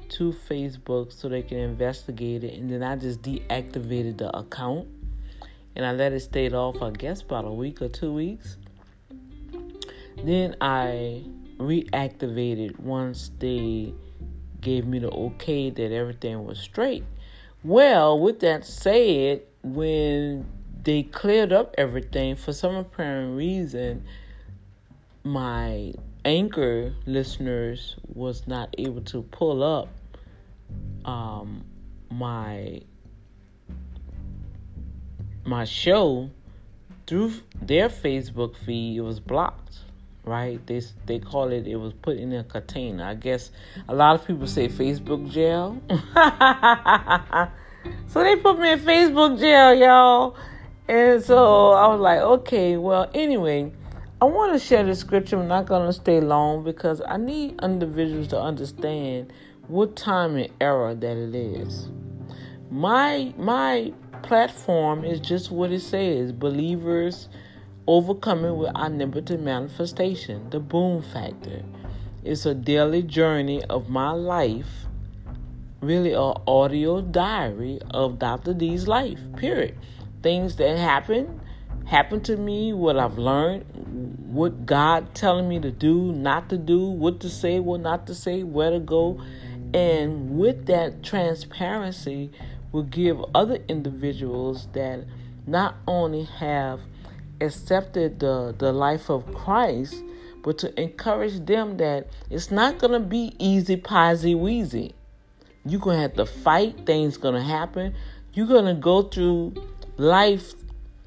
to Facebook so they can investigate it, and then I just deactivated the account and I let it stay off, I guess, about a week or two weeks. Then I reactivated once they gave me the okay that everything was straight. Well, with that said, when they cleared up everything, for some apparent reason, my anchor listeners was not able to pull up um, my my show through their Facebook feed, it was blocked. Right? They they call it. It was put in a container. I guess a lot of people say Facebook jail. so they put me in Facebook jail, y'all. And so I was like, okay, well, anyway, I want to share the scripture. I'm not going to stay long because I need individuals to understand what time and era that it is. My my platform is just what it says believers overcoming with omnipotent manifestation, the boom factor. It's a daily journey of my life, really, an audio diary of Dr. D's life, period. Things that happen, happen to me, what I've learned, what God telling me to do, not to do, what to say, what not to say, where to go. And with that transparency, will give other individuals that not only have accepted the, the life of Christ, but to encourage them that it's not going to be easy, posy, wheezy. You're going to have to fight, things going to happen. You're going to go through life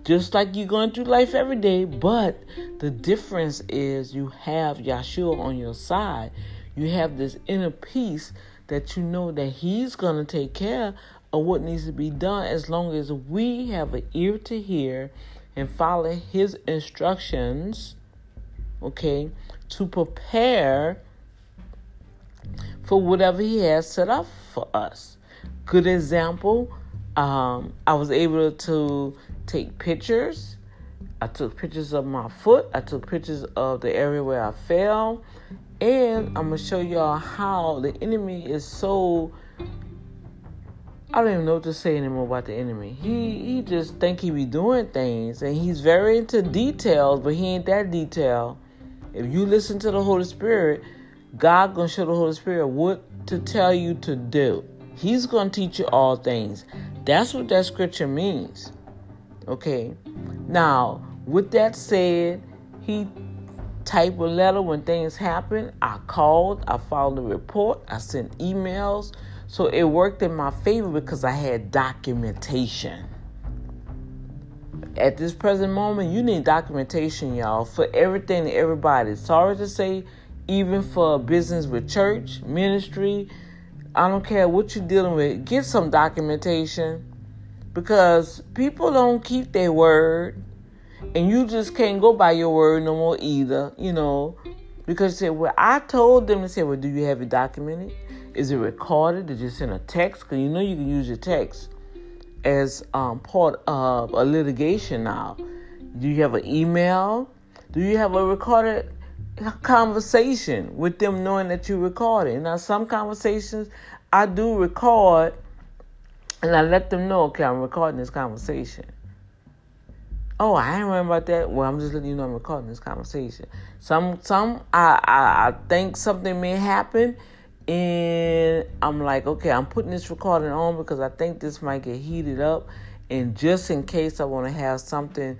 just like you're going through life every day, but the difference is you have Yeshua on your side. You have this inner peace that you know that He's going to take care of what needs to be done as long as we have an ear to hear and follow his instructions, okay, to prepare for whatever he has set up for us. Good example, um, I was able to take pictures. I took pictures of my foot. I took pictures of the area where I fell. And I'm going to show y'all how the enemy is so I don't even know what to say anymore about the enemy. He he just think he be doing things and he's very into details, but he ain't that detail. If you listen to the Holy Spirit, God gonna show the Holy Spirit what to tell you to do. He's gonna teach you all things. That's what that scripture means. Okay. Now, with that said, he typed a letter when things happen. I called, I filed a report, I sent emails. So it worked in my favor because I had documentation. At this present moment, you need documentation, y'all, for everything and everybody. Sorry to say, even for business with church, ministry, I don't care what you're dealing with, get some documentation because people don't keep their word and you just can't go by your word no more either, you know. Because you say, well, I told them to say, well, do you have it documented? Is it recorded? Did you send a text? Because you know you can use your text as um, part of a litigation now. Do you have an email? Do you have a recorded conversation with them knowing that you recorded? Now, some conversations I do record and I let them know, okay, I'm recording this conversation. Oh, I didn't remember about that. Well, I'm just letting you know I'm recording this conversation. Some, some, I, I, I think something may happen, and I'm like, okay, I'm putting this recording on because I think this might get heated up. And just in case I want to have something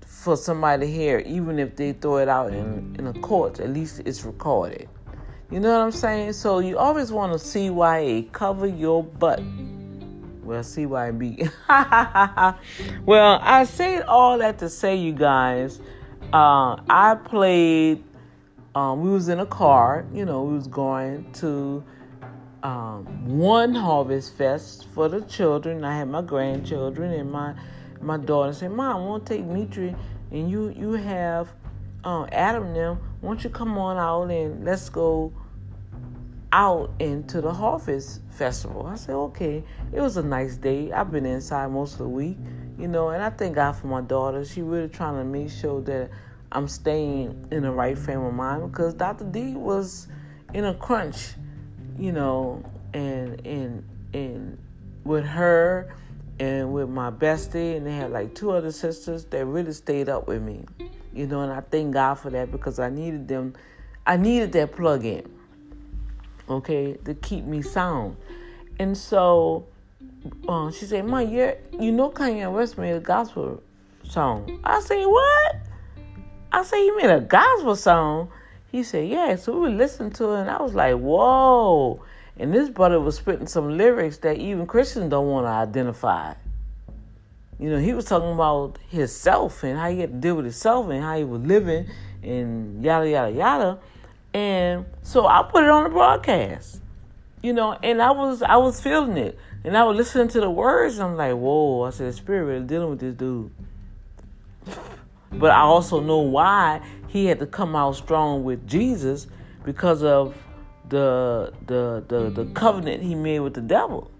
for somebody to hear, even if they throw it out in, in a court, at least it's recorded. You know what I'm saying? So you always want to CYA, cover your butt. Well, CYB. well, I say all that to say, you guys, uh, I played um, we was in a car, you know, we was going to um, one harvest fest for the children. I had my grandchildren and my my daughter said, "Mom, I want to take Mitri and you you have um, Adam them. Won't you come on out and let's go out into the harvest festival?" I said, "Okay." It was a nice day. I've been inside most of the week, you know, and I thank God for my daughter. She really trying to make sure that I'm staying in the right frame of mind because Dr. D was in a crunch, you know, and and and with her and with my bestie, and they had like two other sisters that really stayed up with me, you know, and I thank God for that because I needed them, I needed that plug in, okay, to keep me sound, and so. Um, she said, "Mom, you you know Kanye West made a gospel song." I said, "What?" I said, You made a gospel song? He said, Yeah. So we listened to it, and I was like, Whoa. And this brother was spitting some lyrics that even Christians don't want to identify. You know, he was talking about himself and how he had to deal with himself and how he was living and yada, yada, yada. And so I put it on the broadcast. You know, and I was I was feeling it. And I was listening to the words, and I'm like, whoa, I said, the spirit really dealing with this dude. But I also know why he had to come out strong with Jesus because of the the the, the covenant he made with the devil.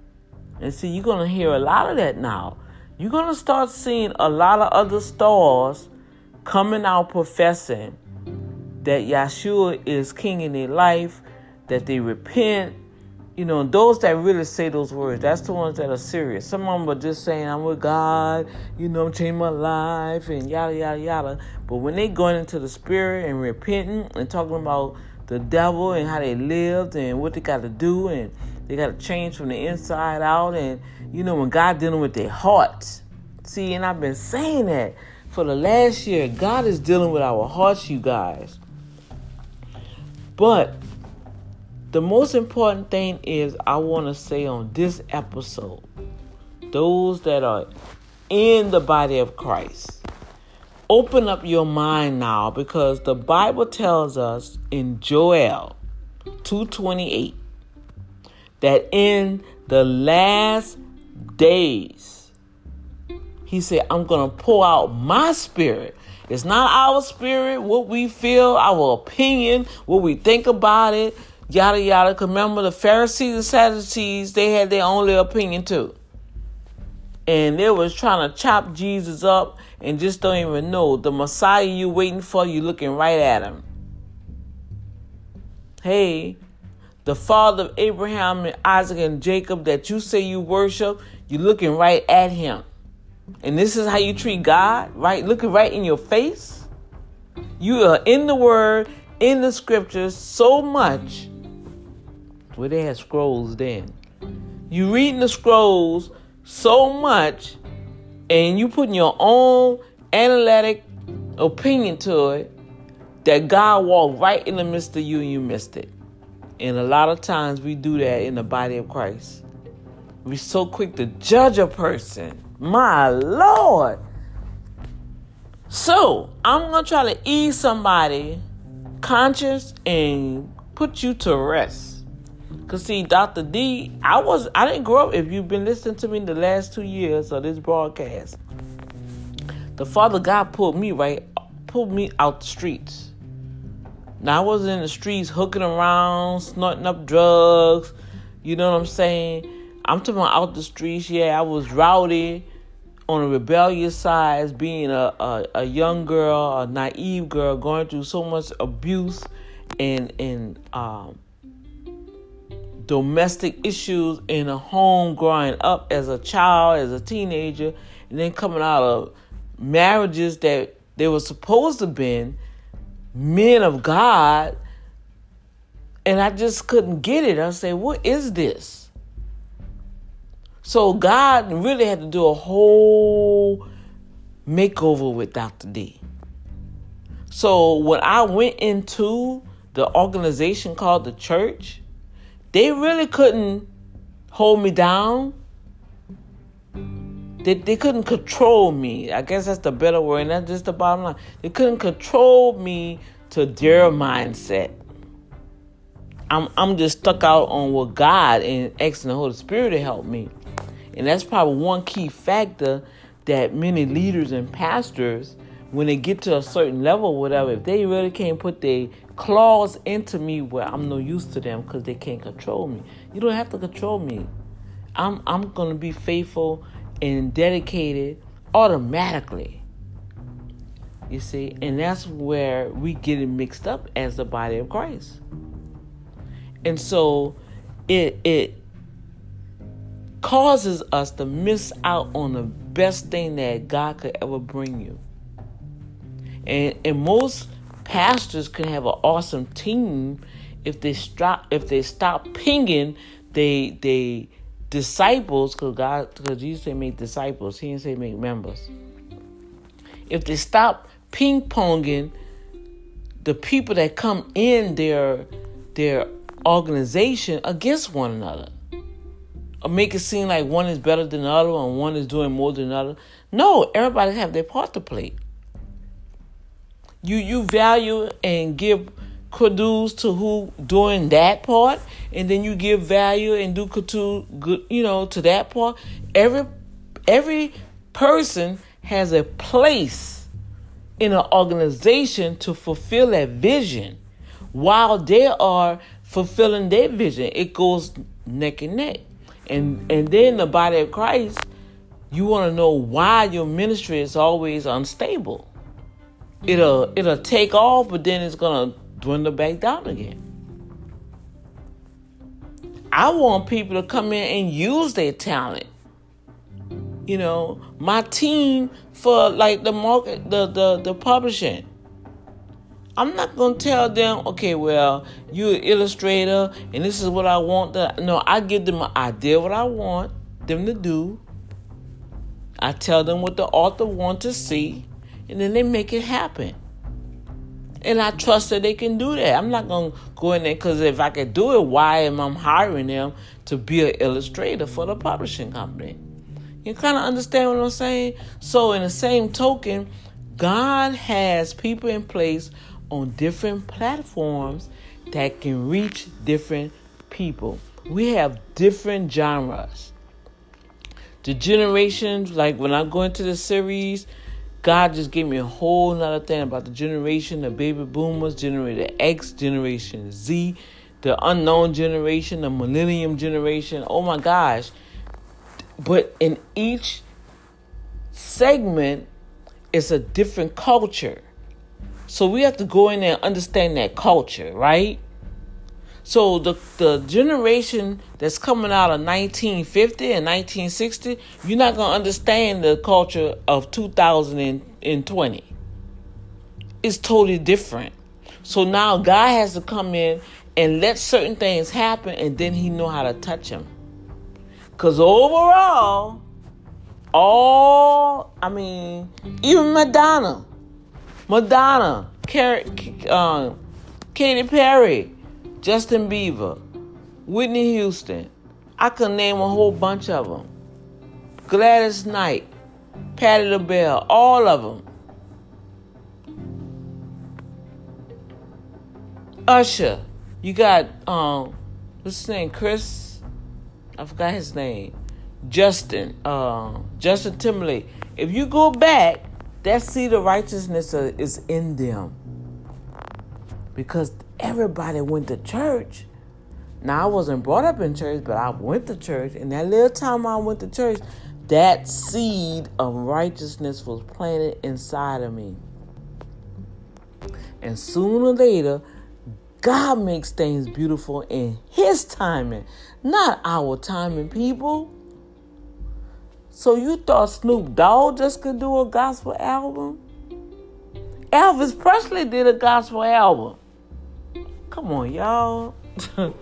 And see, you're gonna hear a lot of that now. You're gonna start seeing a lot of other stars coming out professing that Yeshua is king in their life, that they repent, you know, those that really say those words, that's the ones that are serious. Some of them are just saying, I'm with God, you know, change my life, and yada, yada, yada. But when they going into the spirit and repenting and talking about the devil and how they lived and what they got to do, and they got to change from the inside out, and, you know, when God dealing with their hearts. See, and I've been saying that for the last year. God is dealing with our hearts, you guys. But the most important thing is I want to say on this episode those that are in the body of Christ open up your mind now because the Bible tells us in Joel 228 that in the last days, he said, I'm going to pour out my spirit. It's not our spirit, what we feel, our opinion, what we think about it, yada yada. Remember, the Pharisees and Sadducees, they had their own little opinion too. And they was trying to chop Jesus up and just don't even know the Messiah you waiting for, you looking right at him. Hey, the father of Abraham and Isaac and Jacob that you say you worship, you're looking right at him. And this is how you treat God, right? Looking right in your face. You are in the word, in the scriptures so much where they had scrolls then. You reading the scrolls so much and you putting your own analytic opinion to it that God walked right in the midst of you and you missed it. And a lot of times we do that in the body of Christ. We're so quick to judge a person. My Lord. So I'm gonna try to ease somebody conscious and put you to rest. Cause see, Dr. D, I was I didn't grow up. If you've been listening to me the last two years of this broadcast, the Father God pulled me right, pulled me out the streets. Now I wasn't in the streets hooking around, snorting up drugs. You know what I'm saying? I'm talking about out the streets. Yeah, I was rowdy on a rebellious side, being a, a, a young girl, a naive girl, going through so much abuse and and um, domestic issues in a home growing up as a child, as a teenager, and then coming out of marriages that they were supposed to been men of God, and I just couldn't get it. I say, what is this? So God really had to do a whole makeover with Dr. D. So when I went into the organization called the church, they really couldn't hold me down. They, they couldn't control me. I guess that's the better word, and that's just the bottom line. They couldn't control me to their mindset. I'm I'm just stuck out on what God and and the Holy Spirit to help me. And that's probably one key factor that many leaders and pastors, when they get to a certain level, whatever, if they really can't put their claws into me where I'm no use to them because they can't control me. You don't have to control me. I'm I'm gonna be faithful and dedicated automatically. You see, and that's where we get it mixed up as the body of Christ. And so it it causes us to miss out on the best thing that God could ever bring you. And and most pastors can have an awesome team if they stop if they stop pinging they they disciples, because God, because Jesus said make disciples, He didn't say make members. If they stop ping ponging the people that come in their their organization against one another, or make it seem like one is better than the other and one is doing more than the other. No, everybody have their part to play. You you value and give kudos to who doing that part, and then you give value and do kudos, you know, to that part. Every every person has a place in an organization to fulfill that vision. While they are fulfilling their vision, it goes neck and neck. And and then the body of Christ, you want to know why your ministry is always unstable. It'll it'll take off, but then it's gonna dwindle back down again. I want people to come in and use their talent. You know, my team for like the market, the the the publishing. I'm not gonna tell them, okay, well, you're an illustrator and this is what I want. To, no, I give them an idea what I want them to do. I tell them what the author wants to see, and then they make it happen. And I trust that they can do that. I'm not going to go in there because if I can do it, why am I hiring them to be an illustrator for the publishing company? You kind of understand what I'm saying? So, in the same token, God has people in place on different platforms that can reach different people. we have different genres. The generations, like when I go into the series, God just gave me a whole nother thing about the generation, the baby boomers, generation X, generation Z, the unknown generation, the millennium generation. Oh my gosh. But in each segment, it's a different culture. So we have to go in there and understand that culture, right? So the the generation that's coming out of 1950 and 1960, you're not gonna understand the culture of 2020. It's totally different. So now God has to come in and let certain things happen, and then He know how to touch them. Cause overall, all I mean, even Madonna, Madonna, Car- uh, Katy Perry Justin Bieber, Whitney Houston. I could name a whole bunch of them. Gladys Knight, Patti LaBelle, all of them. Usher, you got um, what's his name? Chris, I forgot his name. Justin, um, Justin Timberlake. If you go back, that seed of righteousness is in them because everybody went to church. Now I wasn't brought up in church, but I went to church, and that little time I went to church, that seed of righteousness was planted inside of me. And sooner or later, God makes things beautiful in His timing, not our timing, people. So you thought Snoop Dogg just could do a gospel album? Elvis Presley did a gospel album. Come on, y'all. and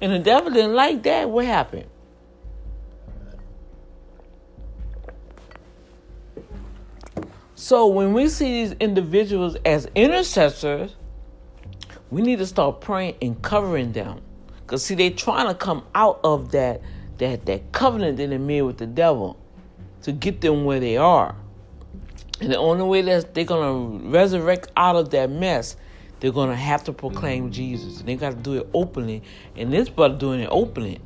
the devil didn't like that. What happened? So when we see these individuals as intercessors, we need to start praying and covering them. Cause see, they're trying to come out of that that that covenant that they made with the devil to get them where they are. And the only way that they're gonna resurrect out of that mess they're gonna have to proclaim Jesus. And they got to do it openly. And this brother doing it openly.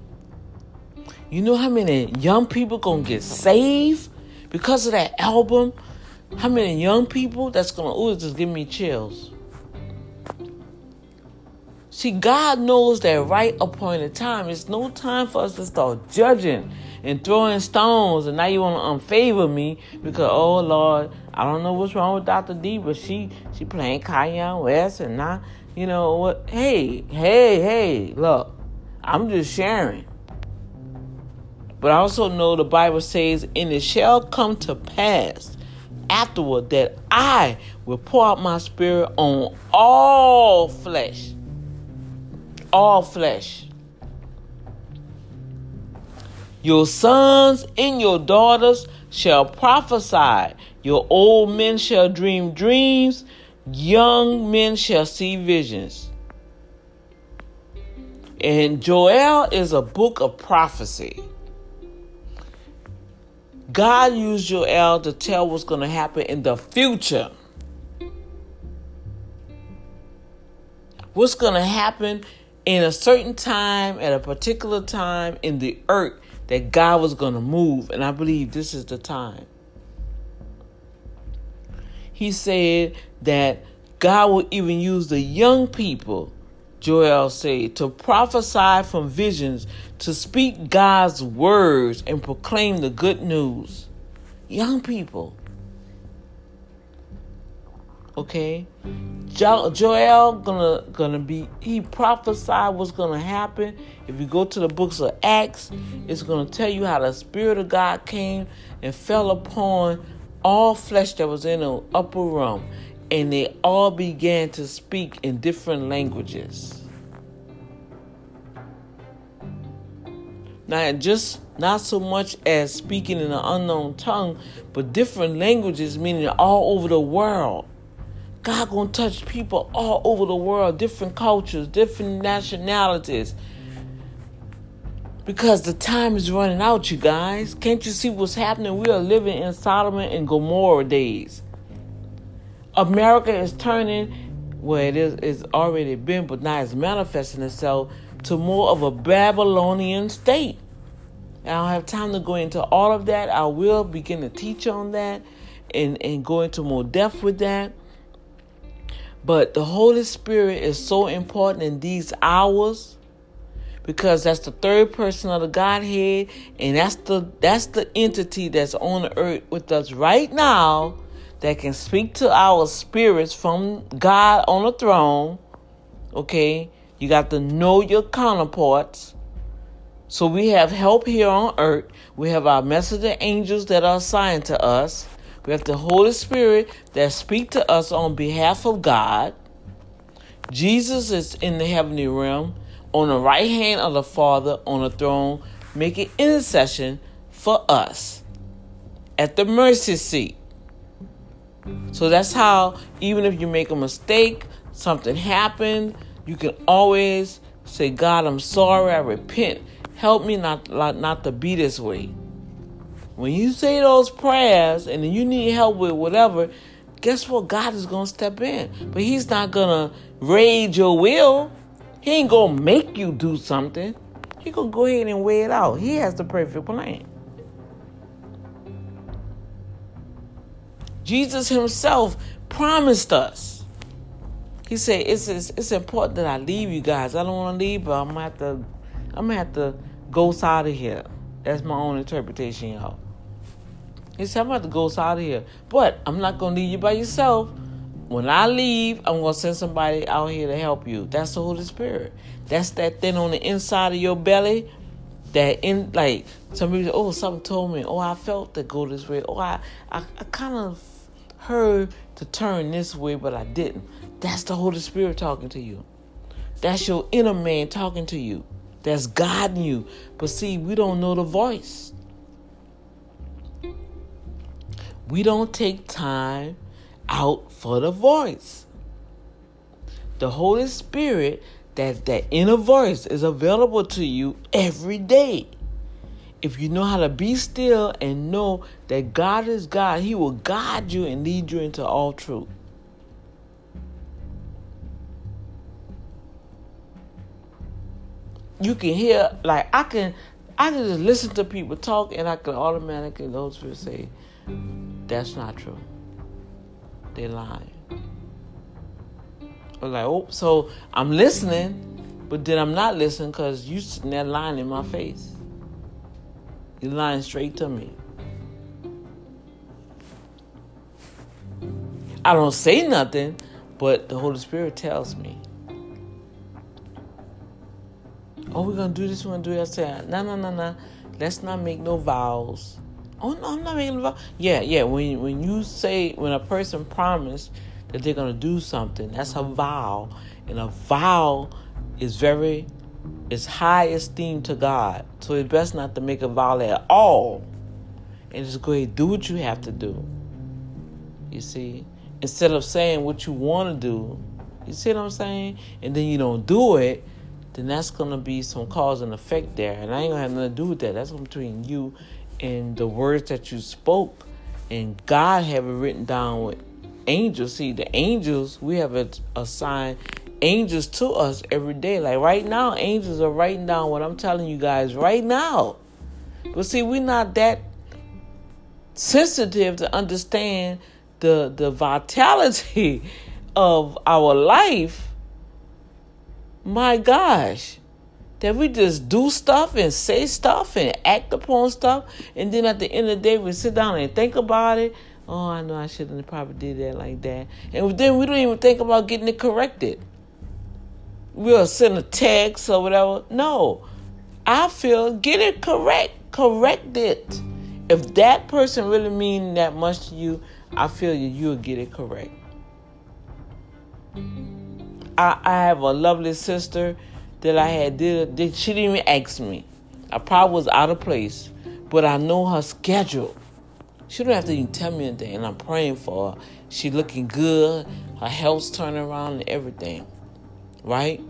You know how many young people gonna get saved because of that album? How many young people that's gonna oh just give me chills. See, God knows that right appointed time. It's no time for us to start judging and throwing stones, and now you want to unfavor me because oh Lord, I don't know what's wrong with Dr. D, but she she playing Kanye West, and now you know what? Hey, hey, hey, look, I'm just sharing. But I also know the Bible says, and it shall come to pass afterward that I will pour out my spirit on all flesh. All flesh. Your sons and your daughters shall prophesy. Your old men shall dream dreams. Young men shall see visions. And Joel is a book of prophecy. God used Joel to tell what's going to happen in the future. What's going to happen in a certain time, at a particular time in the earth that God was going to move, and I believe this is the time. He said that God will even use the young people, Joel said, to prophesy from visions, to speak God's words and proclaim the good news. Young people. Okay? Jo- Joel gonna gonna be he prophesied what's gonna happen. If you go to the books of Acts, it's gonna tell you how the Spirit of God came and fell upon all flesh that was in the upper room, and they all began to speak in different languages. Now, just not so much as speaking in an unknown tongue, but different languages, meaning all over the world. God gonna touch people all over the world, different cultures, different nationalities. Because the time is running out, you guys. Can't you see what's happening? We are living in Sodom and Gomorrah days. America is turning, well, it is it's already been, but now it's manifesting itself to more of a Babylonian state. I don't have time to go into all of that. I will begin to teach on that and, and go into more depth with that. But the Holy Spirit is so important in these hours because that's the third person of the Godhead, and that's the that's the entity that's on the earth with us right now that can speak to our spirits from God on the throne. Okay, you got to know your counterparts. So we have help here on earth. We have our messenger angels that are assigned to us. We have the Holy Spirit that speak to us on behalf of God. Jesus is in the heavenly realm on the right hand of the Father on the throne, making intercession for us at the mercy seat. So that's how, even if you make a mistake, something happened, you can always say, God, I'm sorry, I repent. Help me not, not to be this way. When you say those prayers and you need help with whatever, guess what? God is going to step in. But He's not going to raid your will. He ain't to make you do something. He to go ahead and weigh it out. He has the perfect plan. Jesus Himself promised us. He said, it's, it's, it's important that I leave you guys. I don't want to leave, but I'm gonna have to I'm gonna have to go out of here. That's my own interpretation, y'all. He said, I'm about to go out of here. But I'm not gonna leave you by yourself. When I leave, I'm gonna send somebody out here to help you. That's the Holy Spirit. That's that thing on the inside of your belly. That in like somebody oh, something told me. Oh, I felt to go this way. Oh, I I, I kind of heard to turn this way, but I didn't. That's the Holy Spirit talking to you. That's your inner man talking to you. That's guiding you. But see, we don't know the voice. We don't take time out for the voice. The Holy Spirit, that, that inner voice, is available to you every day if you know how to be still and know that God is God, He will guide you and lead you into all truth. You can hear, like, I can, I can just listen to people talk and I can automatically, those people say, that's not true. They're lying. I'm like, oh, so I'm listening, but then I'm not listening because you sitting there lying in my face. You're lying straight to me. I don't say nothing, but the Holy Spirit tells me. Oh, we're gonna do this, we're gonna do that. I say, no, no, no, no. Let's not make no vows. Oh no, I'm not making a vow. Yeah, yeah. When when you say when a person promise that they're gonna do something, that's a mm-hmm. vow, and a vow is very is high esteem to God. So it's best not to make a vow at all. And just go ahead do what you have to do. You see? Instead of saying what you want to do, you see what I'm saying? And then you don't do it, then that's gonna be some cause and effect there. And I ain't gonna have nothing to do with that. That's between you and the words that you spoke. And God have it written down with angels. See, the angels, we have a, a sign angels to us every day. Like right now, angels are writing down what I'm telling you guys right now. But see, we're not that sensitive to understand the the vitality of our life. My gosh. That we just do stuff and say stuff and act upon stuff, and then at the end of the day, we sit down and think about it. Oh, I know I shouldn't have probably did that like that, and then we don't even think about getting it corrected we'll send a text or whatever. No. I feel get it correct. Correct it. If that person really mean that much to you, I feel you you'll get it correct. I, I have a lovely sister that I had did, she didn't even ask me. I probably was out of place, but I know her schedule. She don't have to even tell me anything, and I'm praying for her. She looking good, her health's turning around and everything right?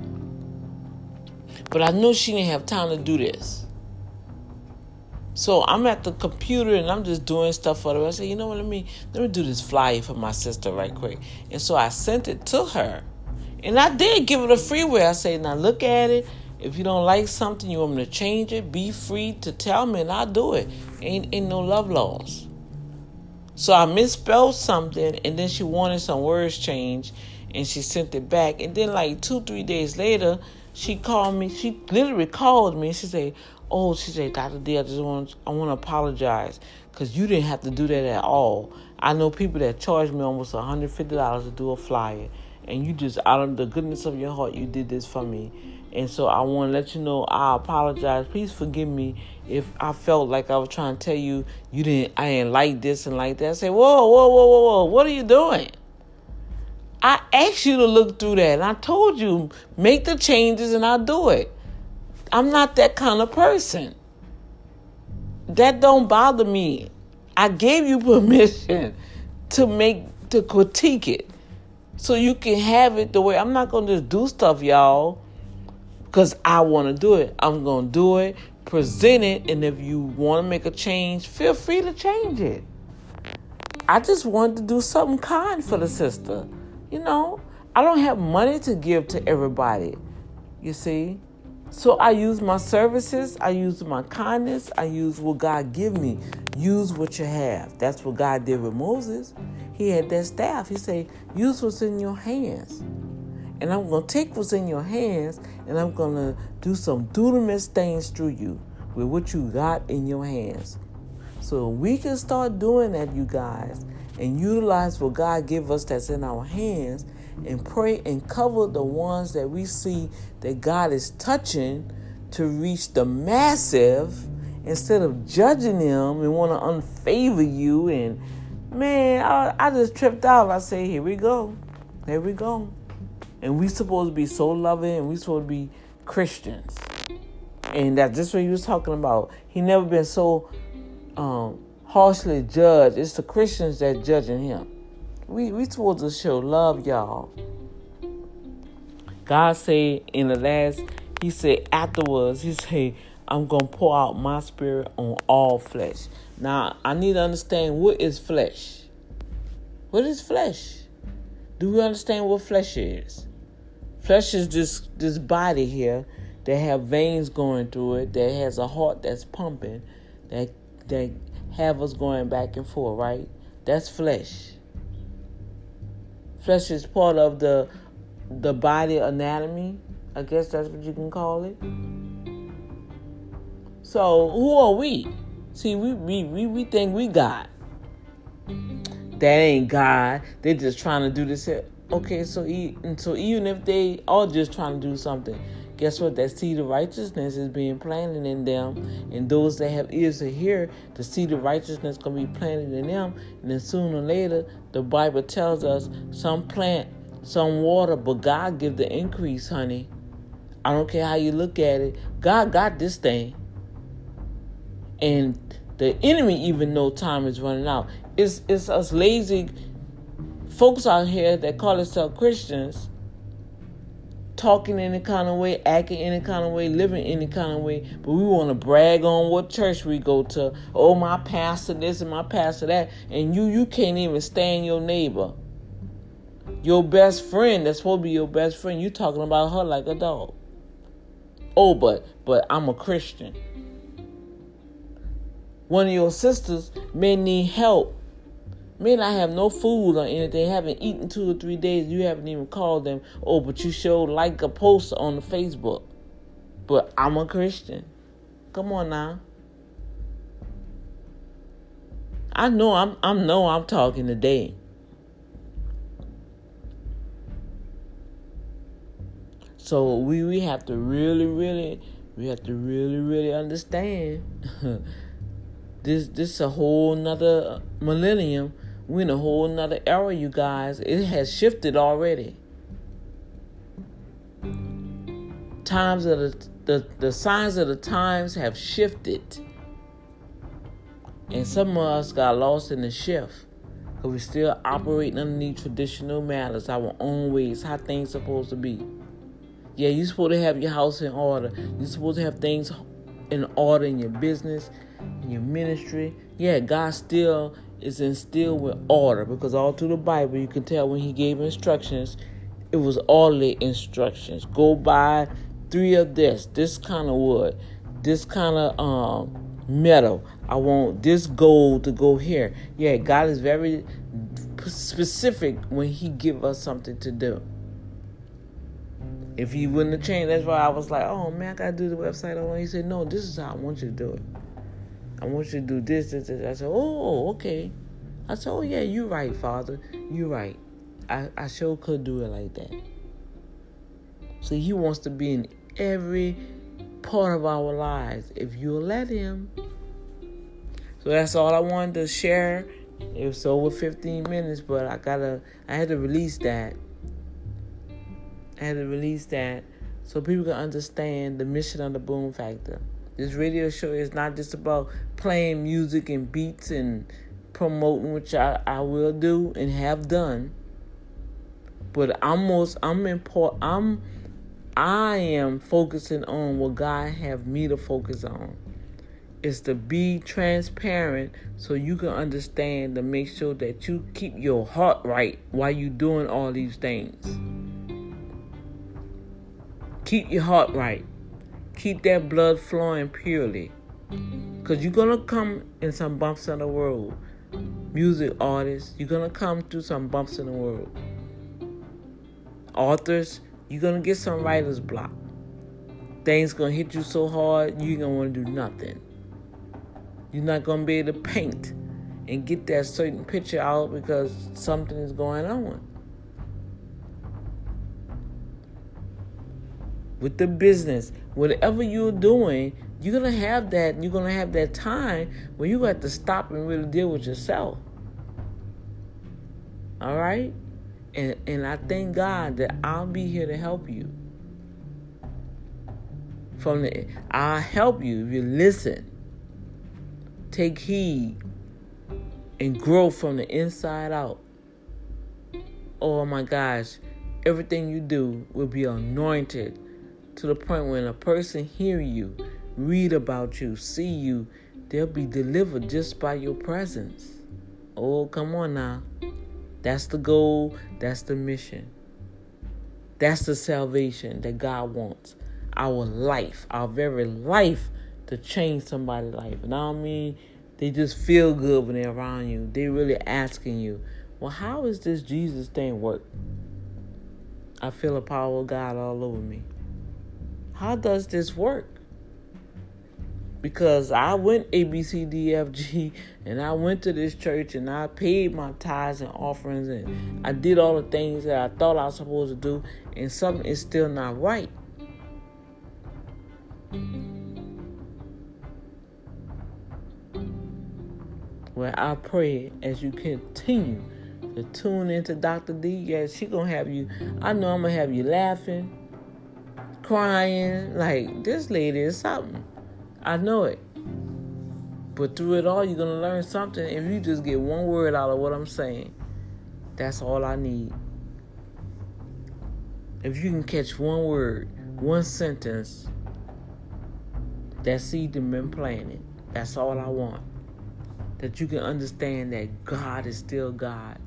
But I knew she didn't have time to do this. So I'm at the computer and I'm just doing stuff for her. I said, you know what, let me let me do this flyer for my sister right quick. And so I sent it to her. And I did give it a free freeway. I said, now look at it If you don't like something, you want me to change it, be free to tell me and I'll do it. Ain't, ain't no love laws. So I misspelled something and then she wanted some words changed and she sent it back. And then like two, three days later, she called me. She literally called me. She said, "Oh, she said, Doctor D, I just want I want to apologize because you didn't have to do that at all. I know people that charge me almost hundred fifty dollars to do a flyer, and you just out of the goodness of your heart, you did this for me. And so I want to let you know I apologize. Please forgive me if I felt like I was trying to tell you you didn't I didn't like this and like that. I say, whoa, whoa, whoa, whoa, whoa, what are you doing? I asked you to look through that. And I told you, make the changes and I'll do it. I'm not that kind of person. That don't bother me. I gave you permission to make to critique it. So you can have it the way I'm not gonna just do stuff, y'all, because I wanna do it. I'm gonna do it, present it, and if you wanna make a change, feel free to change it. I just wanted to do something kind for the sister. You know, I don't have money to give to everybody. You see? So I use my services, I use my kindness, I use what God give me. Use what you have. That's what God did with Moses. He had that staff. He said, use what's in your hands. And I'm going to take what's in your hands and I'm going to do some dunamis things through you with what you got in your hands. So we can start doing that, you guys and utilize what God give us that's in our hands and pray and cover the ones that we see that God is touching to reach the massive instead of judging them and want to unfavor you and man I, I just tripped out I say here we go here we go and we supposed to be so loving and we supposed to be Christians and that's just what he was talking about he never been so um, harshly judged. It's the Christians that judging him. We we supposed to show love, y'all. God said in the last, He said afterwards, He said, I'm gonna pour out my spirit on all flesh. Now I need to understand what is flesh. What is flesh? Do we understand what flesh is? Flesh is this this body here that have veins going through it, that has a heart that's pumping, that that have us going back and forth, right? That's flesh. Flesh is part of the the body anatomy. I guess that's what you can call it. So who are we? See, we we we, we think we God. That ain't God. They're just trying to do this. Here. Okay, so so even if they are just trying to do something, guess what? That seed of righteousness is being planted in them, and those that have ears to hear, the seed of righteousness gonna be planted in them, and then sooner or later, the Bible tells us some plant, some water, but God give the increase, honey. I don't care how you look at it. God got this thing, and the enemy even know time is running out. It's it's us lazy folks out here that call themselves Christians talking any kind of way, acting any kind of way, living any kind of way, but we want to brag on what church we go to. Oh, my pastor this and my pastor that, and you you can't even stand your neighbor. Your best friend, that's supposed to be your best friend, you talking about her like a dog. Oh, but but I'm a Christian. One of your sisters may need help may not have no food or anything, haven't eaten two or three days, you haven't even called them. Oh, but you showed like a post on the Facebook. But I'm a Christian. Come on now. I know I'm I'm know I'm talking today. So we, we have to really, really we have to really, really understand this this is a whole nother uh, millennium we're in a whole nother era, you guys. It has shifted already. Times of the, the, the signs of the times have shifted. And some of us got lost in the shift. Because we're still operating underneath traditional manners, our own ways, how things supposed to be. Yeah, you're supposed to have your house in order. You're supposed to have things in order in your business, in your ministry. Yeah, God still is instilled with order because all through the Bible you can tell when he gave instructions, it was orderly instructions. Go by three of this, this kind of wood, this kind of um, metal. I want this gold to go here. Yeah, God is very specific when He give us something to do. If He wouldn't have changed, that's why I was like, "Oh man, I gotta do the website." I He said, "No, this is how I want you to do it. I want you to do this, this, this." I said, "Oh, okay." I said, "Oh yeah, you're right, Father. You're right. I I sure could do it like that." See, He wants to be in every part of our lives if you'll let Him. So that's all I wanted to share. It was over 15 minutes, but I gotta, I had to release that. I had to release that so people can understand the mission of the Boom Factor. This radio show is not just about playing music and beats and promoting, which I, I will do and have done. But I'm most I'm important I'm I am focusing on what God have me to focus on. Is to be transparent so you can understand to make sure that you keep your heart right while you doing all these things. Keep your heart right. Keep that blood flowing purely. Because you're going to come in some bumps in the world. Music artists, you're going to come through some bumps in the world. Authors, you're gonna get some writer's block. Things gonna hit you so hard, you're gonna wanna do nothing. You're not gonna be able to paint and get that certain picture out because something is going on. With the business, whatever you're doing, you're gonna have that. You're gonna have that time where you have to stop and really deal with yourself. All right. And, and I thank God that I'll be here to help you. From the, I'll help you if you listen, take heed, and grow from the inside out. Oh my gosh, everything you do will be anointed to the point when a person hear you, read about you, see you, they'll be delivered just by your presence. Oh, come on now. That's the goal. That's the mission. That's the salvation that God wants. Our life, our very life, to change somebody's life. And I don't mean they just feel good when they're around you. They really asking you, well, how is this Jesus thing work? I feel the power of God all over me. How does this work? because I went A B C D F G and I went to this church and I paid my tithes and offerings and I did all the things that I thought I was supposed to do and something is still not right. Well, I pray as you continue to tune into Dr. D, yeah, she gonna have you. I know I'm gonna have you laughing, crying, like this lady is something. I know it. But through it all, you're going to learn something. If you just get one word out of what I'm saying, that's all I need. If you can catch one word, one sentence, that seed has been planted. That's all I want. That you can understand that God is still God.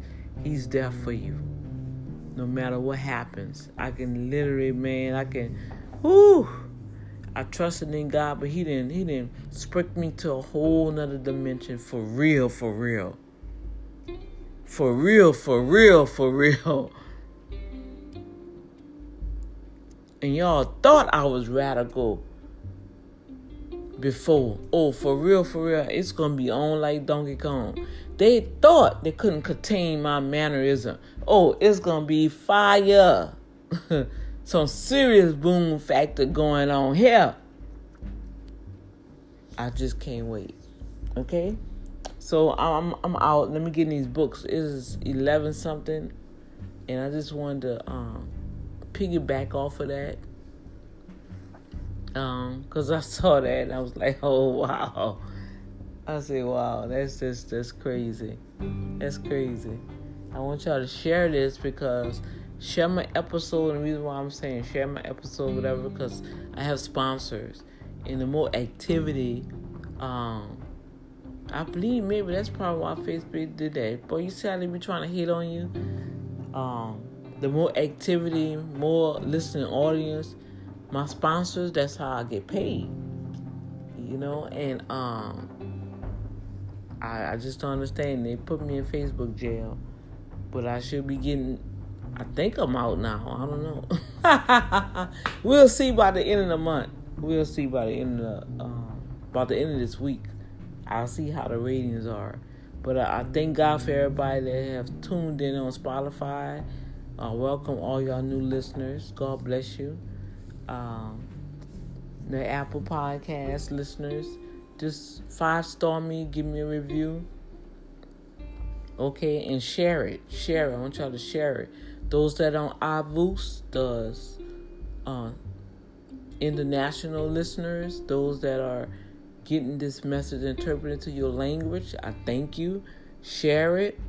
He's there for you. No matter what happens. I can literally, man, I can, whoo I trusted in God, but He didn't. He didn't sprick me to a whole nother dimension for real, for real, for real, for real, for real. And y'all thought I was radical before. Oh, for real, for real, it's gonna be on like Donkey Kong. They thought they couldn't contain my mannerism. Oh, it's gonna be fire. some serious boom factor going on here. I just can't wait. Okay? So I'm I'm out. Let me get in these books. It is eleven something. And I just wanted to um piggyback off of that. Um, cause I saw that and I was like, oh wow. I say, wow, that's just that's crazy. That's crazy. I want y'all to share this because share my episode. And the reason why I'm saying share my episode, whatever, because I have sponsors. And the more activity, um, I believe maybe that's probably why Facebook did that. But you see how they be trying to hit on you. Um, the more activity, more listening audience, my sponsors, that's how I get paid. You know, and um I, I just don't understand. They put me in Facebook jail, but I should be getting I think I'm out now. I don't know. we'll see by the end of the month. We'll see by the end of the, um, by the end of this week. I'll see how the ratings are. But I, I thank God for everybody that have tuned in on Spotify. Uh, welcome all y'all new listeners. God bless you. Um, the Apple Podcast listeners, just five star me, give me a review. Okay, and share it. Share it. I want y'all to share it. Those that on iVoox, does uh, international listeners, those that are getting this message interpreted to your language, I thank you. Share it.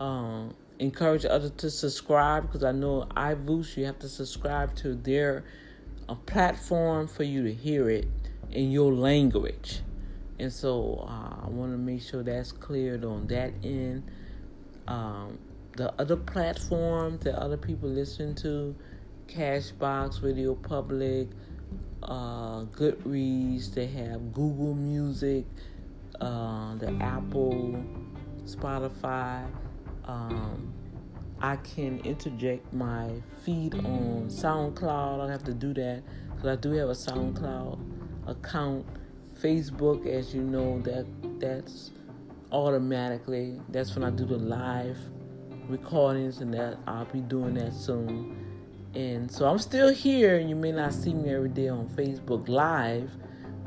Um, encourage others to subscribe because I know iVoox, you have to subscribe to their a platform for you to hear it in your language. And so uh, I want to make sure that's cleared on that end. Um, the other platforms that other people listen to, Castbox, Radio Public, uh, Goodreads, they have Google Music, uh, the Apple, Spotify. Um, I can interject my feed on SoundCloud. I have to do that because I do have a SoundCloud account. Facebook, as you know, that that's automatically. That's when I do the live recordings, and that I'll be doing that soon. And so I'm still here. And you may not see me every day on Facebook Live,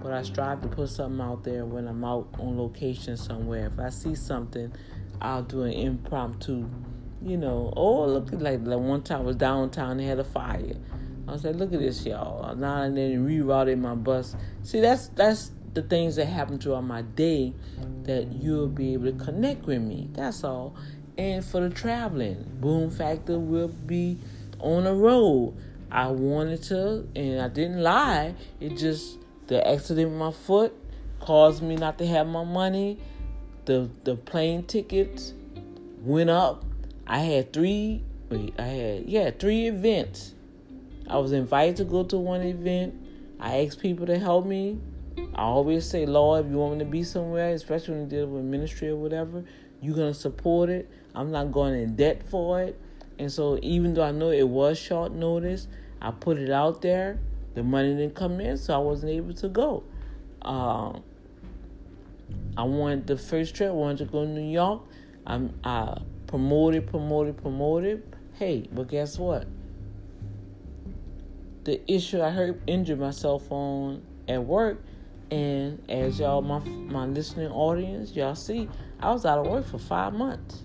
but I strive to put something out there when I'm out on location somewhere. If I see something, I'll do an impromptu you know, oh look like, like one time I was downtown, they had a fire. I was like, look at this, y'all. Now and then rerouted my bus. See, that's that's the things that happen throughout my day that you'll be able to connect with me. That's all. And for the traveling, Boom Factor will be on the road. I wanted to, and I didn't lie. It just the accident with my foot caused me not to have my money. The the plane tickets went up I had three, wait, I had, yeah, three events. I was invited to go to one event. I asked people to help me. I always say, Lord, if you want me to be somewhere, especially when you deal with ministry or whatever, you're to support it. I'm not going in debt for it. And so, even though I know it was short notice, I put it out there. The money didn't come in, so I wasn't able to go. Um, I wanted the first trip, I wanted to go to New York. I'm, I promoted, promoted, promoted. Hey, but guess what? The issue I hurt injured myself on at work, and as y'all, my my listening audience, y'all see, I was out of work for five months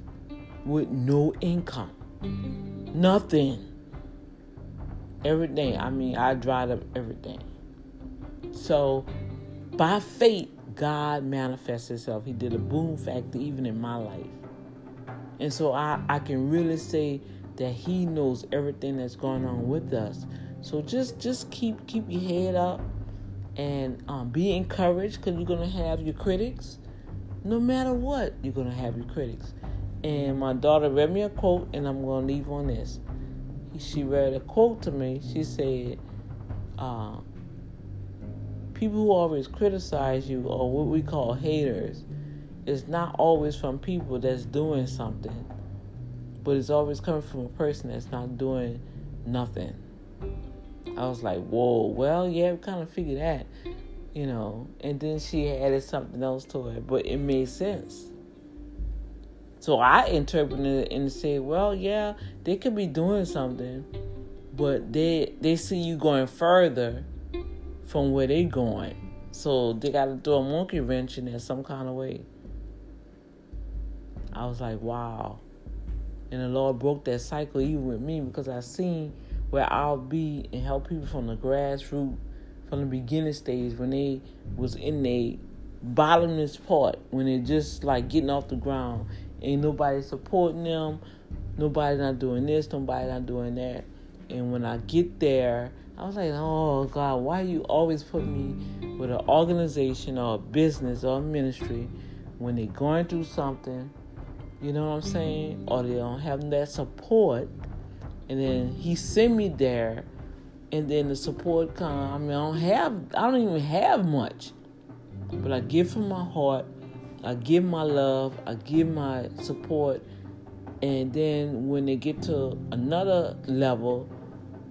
with no income, nothing, everything. I mean, I dried up everything. So, by faith, God manifests Himself. He did a boom factor even in my life. And so I, I can really say that he knows everything that's going on with us. So just just keep keep your head up and um, be encouraged because you're gonna have your critics. No matter what, you're gonna have your critics. And my daughter read me a quote, and I'm gonna leave on this. She read a quote to me. She said, uh, "People who always criticize you, or what we call haters, it's not always from people that's doing something, but it's always coming from a person that's not doing nothing. I was like, whoa, well, yeah, we kind of figured that, you know. And then she added something else to it, but it made sense. So I interpreted it and said, well, yeah, they could be doing something, but they they see you going further from where they going. So they got to throw a monkey wrench in there some kind of way. I was like, wow. And the Lord broke that cycle even with me because I seen where I'll be and help people from the grassroots, from the beginning stage when they was in the bottomless part, when they're just like getting off the ground. Ain't nobody supporting them. Nobody not doing this, nobody not doing that. And when I get there, I was like, oh God, why you always put me with an organization or a business or a ministry when they're going through something you know what I'm saying? Or they don't have that support. And then he sent me there and then the support come. I mean, I don't have, I don't even have much, but I give from my heart. I give my love. I give my support, and then when they get to another level,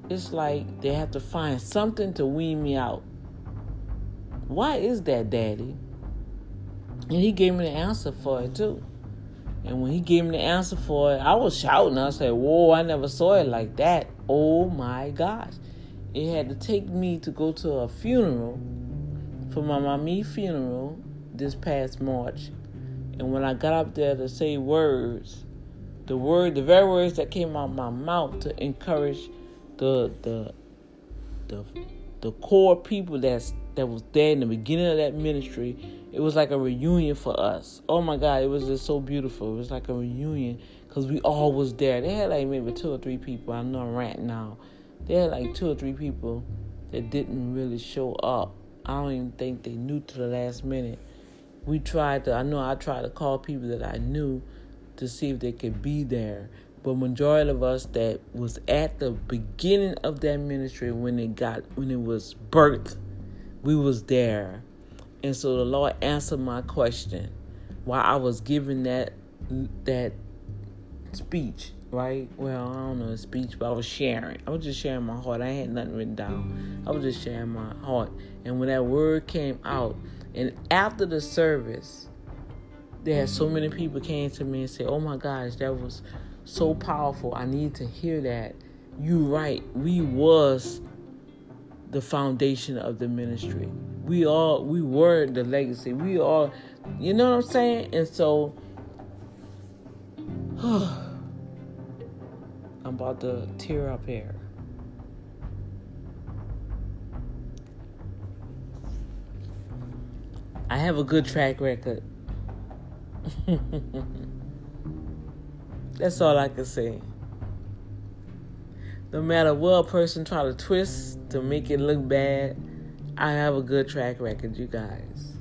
it's like they have to find something to wean me out. Why is that, Daddy? And he gave me the answer for it too. And when he gave me the answer for it, I was shouting. I said, Whoa, I never saw it like that. Oh my gosh. It had to take me to go to a funeral for my mommy funeral this past March. And when I got up there to say words, the word the very words that came out of my mouth to encourage the the the the core people that's that was there in the beginning of that ministry it was like a reunion for us. Oh my God, it was just so beautiful. It was like a reunion because we all was there. They had like maybe two or three people. I know I'm now. They had like two or three people that didn't really show up. I don't even think they knew to the last minute. We tried to. I know I tried to call people that I knew to see if they could be there. But majority of us that was at the beginning of that ministry when it got when it was birthed, we was there and so the Lord answered my question while I was giving that that speech, right? Well, I don't know speech, but I was sharing. I was just sharing my heart. I had nothing written down. I was just sharing my heart. And when that word came out, and after the service, there had so many people came to me and said, "Oh my gosh, that was so powerful. I need to hear that." You right. We was the foundation of the ministry we all we were the legacy. We all, you know what I'm saying? And so, I'm about to tear up here. I have a good track record. That's all I can say. No matter what person try to twist to make it look bad, I have a good track record, you guys.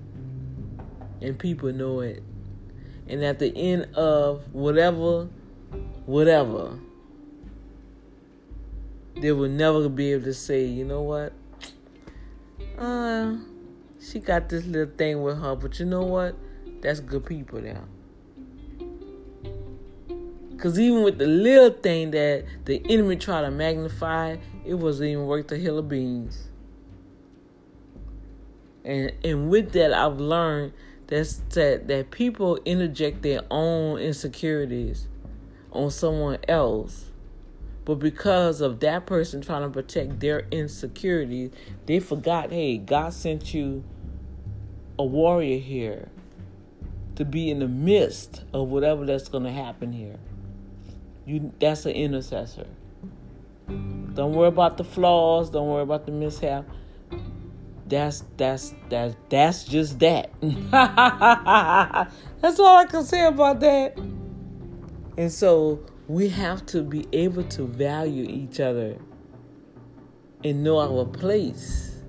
And people know it. And at the end of whatever, whatever, they will never be able to say, you know what? Uh, she got this little thing with her, but you know what? That's good people now. Cause even with the little thing that the enemy tried to magnify, it wasn't even worth a hill of beans. And and with that I've learned that's that that people interject their own insecurities on someone else. But because of that person trying to protect their insecurities, they forgot, hey, God sent you a warrior here to be in the midst of whatever that's going to happen here. You that's an intercessor. Don't worry about the flaws, don't worry about the mishap that's that's that's that's just that. that's all I can say about that. And so we have to be able to value each other and know our place.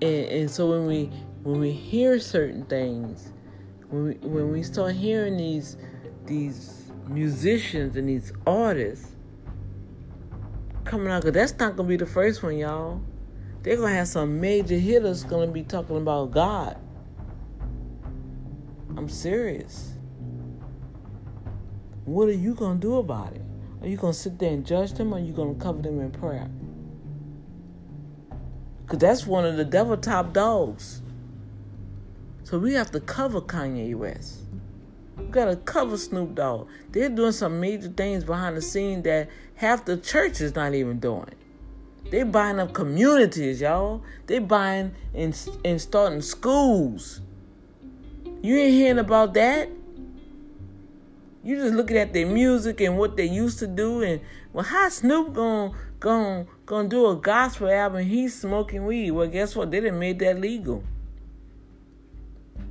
And, and so when we when we hear certain things, when we, when we start hearing these these musicians and these artists coming out, cause that's not gonna be the first one, y'all they're gonna have some major hitters gonna be talking about God. I'm serious. What are you gonna do about it? Are you gonna sit there and judge them or are you gonna cover them in prayer? Cause that's one of the devil top dogs. So we have to cover Kanye West. We gotta cover Snoop Dogg. They're doing some major things behind the scene that half the church is not even doing. They buying up communities, y'all. They buying and, and starting schools. You ain't hearing about that. You just looking at their music and what they used to do, and well, how Snoop gonna gonna gonna do a gospel album? He's smoking weed. Well, guess what? They didn't made that legal.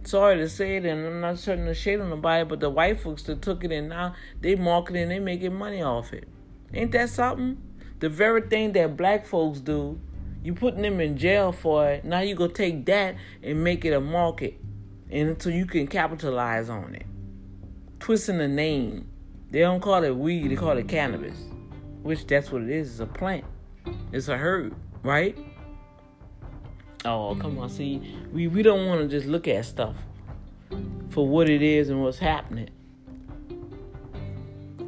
Sorry to say it, and I'm not trying to shade on nobody, but the white folks that took it and now they marketing, they making money off it. Ain't that something? The very thing that black folks do, you putting them in jail for it. Now you go take that and make it a market, and so you can capitalize on it. Twisting the name. They don't call it weed; they call it cannabis, which that's what it is. It's a plant. It's a herb, right? Oh, come on. See, we, we don't want to just look at stuff for what it is and what's happening.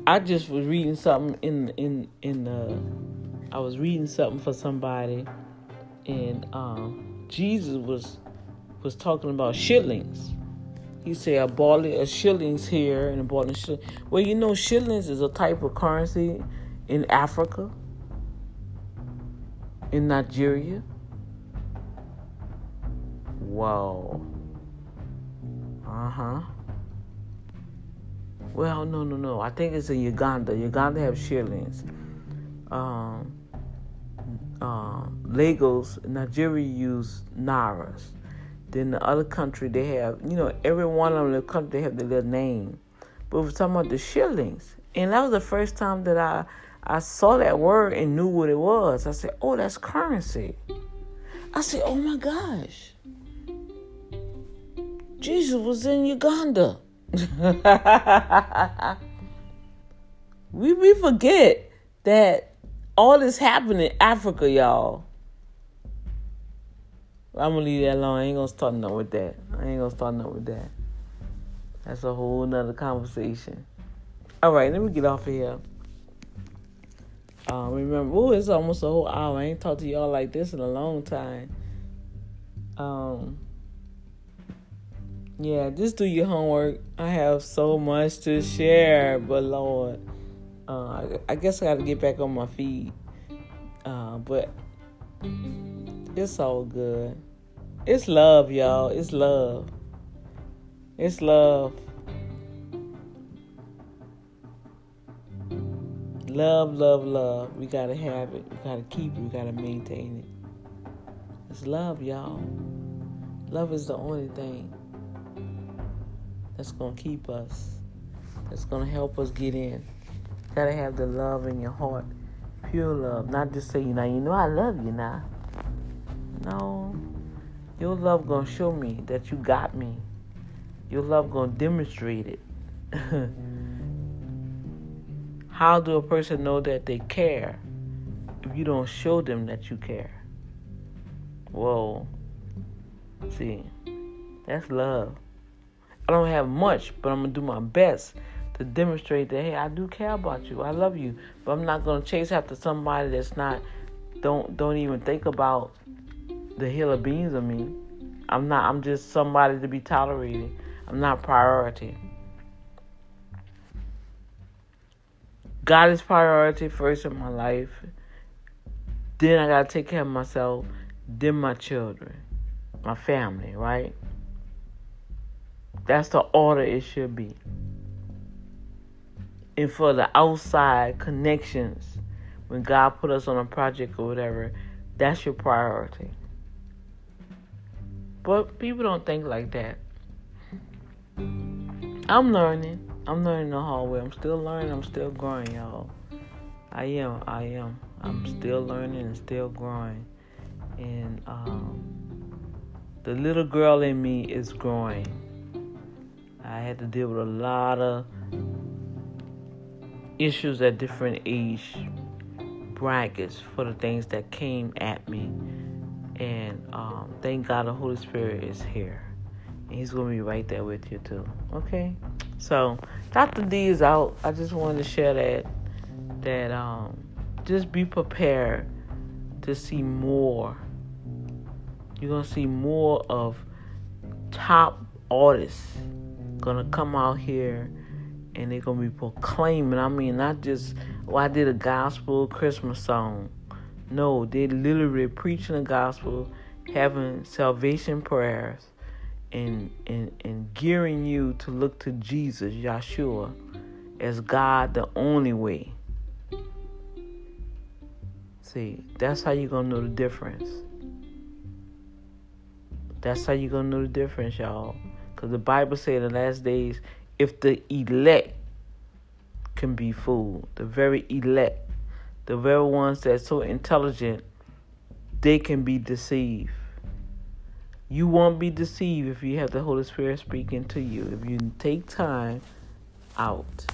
I just was reading something in in in the I was reading something for somebody and um, Jesus was was talking about shillings. He said a ball a shillings here and a ball of shillings. Well, you know, shillings is a type of currency in Africa, in Nigeria. Whoa. Uh huh. Well, no, no, no. I think it's in Uganda. Uganda have shillings. Um, uh, Lagos, Nigeria use nairas. Then the other country they have, you know, every one of the country they have their little name. But we're talking about the shillings, and that was the first time that I I saw that word and knew what it was. I said, "Oh, that's currency." I said, "Oh my gosh, Jesus was in Uganda." we we forget that all this happened in Africa, y'all. I'm gonna leave that alone. I ain't gonna start nothing with that. I ain't gonna start nothing with that. That's a whole nother conversation. All right, let me get off of here. Um, remember, oh, it's almost a whole hour. I ain't talked to y'all like this in a long time. Um, yeah, just do your homework. I have so much to share, but Lord, uh, I, guess I got to get back on my feet. Uh, but it's all good. It's love, y'all. It's love. It's love. Love, love, love. We gotta have it. We gotta keep it. We gotta maintain it. It's love, y'all. Love is the only thing that's gonna keep us. That's gonna help us get in. Gotta have the love in your heart, pure love. Not just say, you know, you know, I love you now. No, your love gonna show me that you got me. Your love gonna demonstrate it. How do a person know that they care if you don't show them that you care? Whoa. See, that's love. I don't have much, but I'm gonna do my best to demonstrate that hey, I do care about you. I love you, but I'm not gonna chase after somebody that's not don't don't even think about the hill of beans of me. I'm not. I'm just somebody to be tolerated. I'm not priority. God is priority first in my life. Then I gotta take care of myself. Then my children, my family. Right. That's the order it should be. And for the outside connections, when God put us on a project or whatever, that's your priority. But people don't think like that. I'm learning. I'm learning the hard way. I'm still learning. I'm still growing, y'all. I am. I am. I'm still learning and still growing. And um, the little girl in me is growing. I had to deal with a lot of issues at different age brackets for the things that came at me. And um, thank God the Holy Spirit is here. And He's going to be right there with you, too. Okay? So, Dr. D is out. I just wanted to share that. That um, just be prepared to see more. You're going to see more of top artists gonna come out here and they're gonna be proclaiming. I mean, not just well, I did a gospel Christmas song. No, they're literally preaching the gospel, having salvation prayers, and and and gearing you to look to Jesus, Yeshua, as God the only way. See, that's how you're gonna know the difference. That's how you're gonna know the difference, y'all. Because the Bible says in the last days, if the elect can be fooled, the very elect, the very ones that's so intelligent, they can be deceived. You won't be deceived if you have the Holy Spirit speaking to you. If you take time out.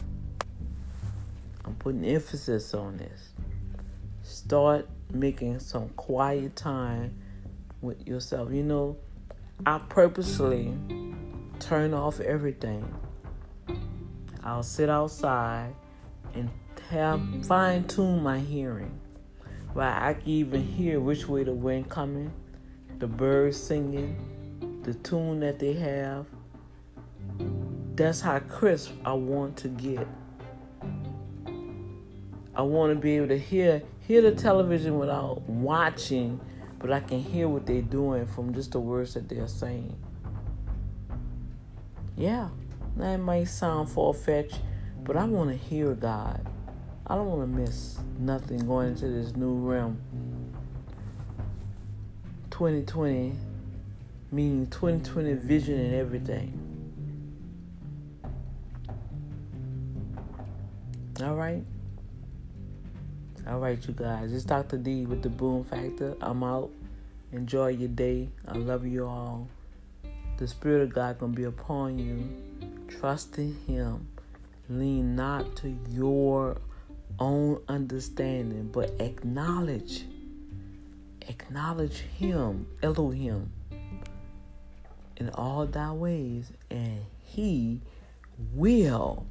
I'm putting emphasis on this. Start making some quiet time with yourself. You know, I purposely turn off everything. I'll sit outside and have fine tune my hearing. Where I can even hear which way the wind coming, the birds singing, the tune that they have. That's how crisp I want to get. I want to be able to hear hear the television without watching, but I can hear what they're doing from just the words that they're saying. Yeah, that might sound far fetched, but I want to hear God. I don't want to miss nothing going into this new realm. 2020 meaning 2020 vision and everything. All right. All right, you guys. It's Dr. D with the Boom Factor. I'm out. Enjoy your day. I love you all. The Spirit of God gonna be upon you. Trust in Him. Lean not to your own understanding, but acknowledge, acknowledge Him, Elohim, in all thy ways, and He will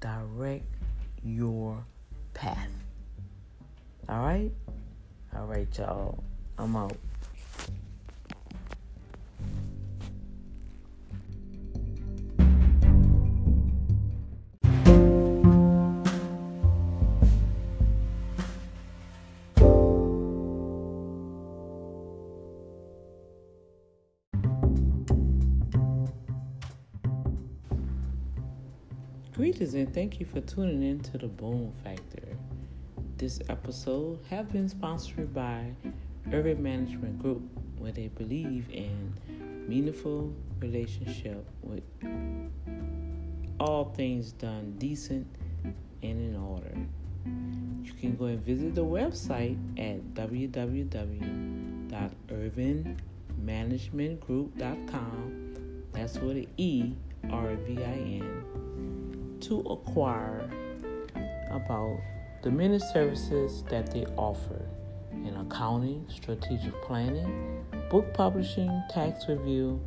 direct your path. All right? All right, y'all. I'm out. Greetings and thank you for tuning in to the Boom Factor. This episode have been sponsored by Ervin Management Group, where they believe in meaningful relationship with all things done decent and in order. You can go and visit the website at www.ervinmanagementgroup.com. That's with an E R V I N to acquire about the many services that they offer in accounting, strategic planning, book publishing, tax review,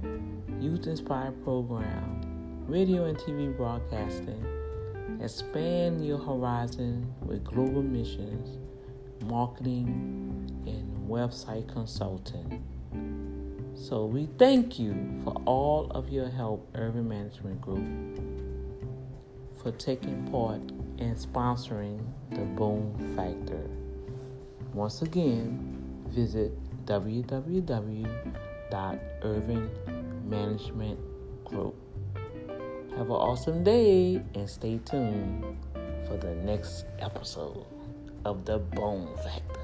youth inspired program, radio and TV broadcasting. Expand your horizon with global missions, marketing, and website consulting. So we thank you for all of your help, Ervin Management Group for taking part in sponsoring the Boom Factor. Once again, visit www.ervinmanagementgroup. Have an awesome day and stay tuned for the next episode of the Boom Factor.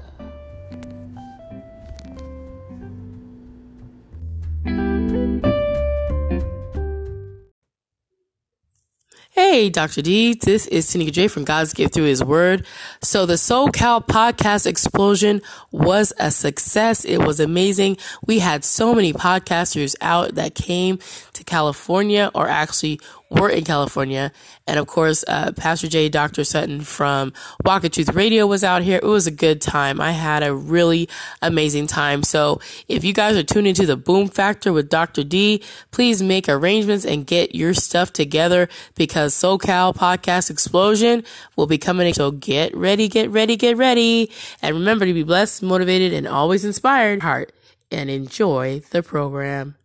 Hey, Dr. D, this is Tanika J from God's Gift Through His Word. So the SoCal podcast explosion was a success. It was amazing. We had so many podcasters out that came to California or actually were in California. And of course, uh, Pastor J, Dr. Sutton from Walk of Truth Radio was out here. It was a good time. I had a really amazing time. So if you guys are tuning into the Boom Factor with Dr. D, please make arrangements and get your stuff together because SoCal Podcast Explosion will be coming. So get ready, get ready, get ready. And remember to be blessed, motivated, and always inspired. Heart and enjoy the program.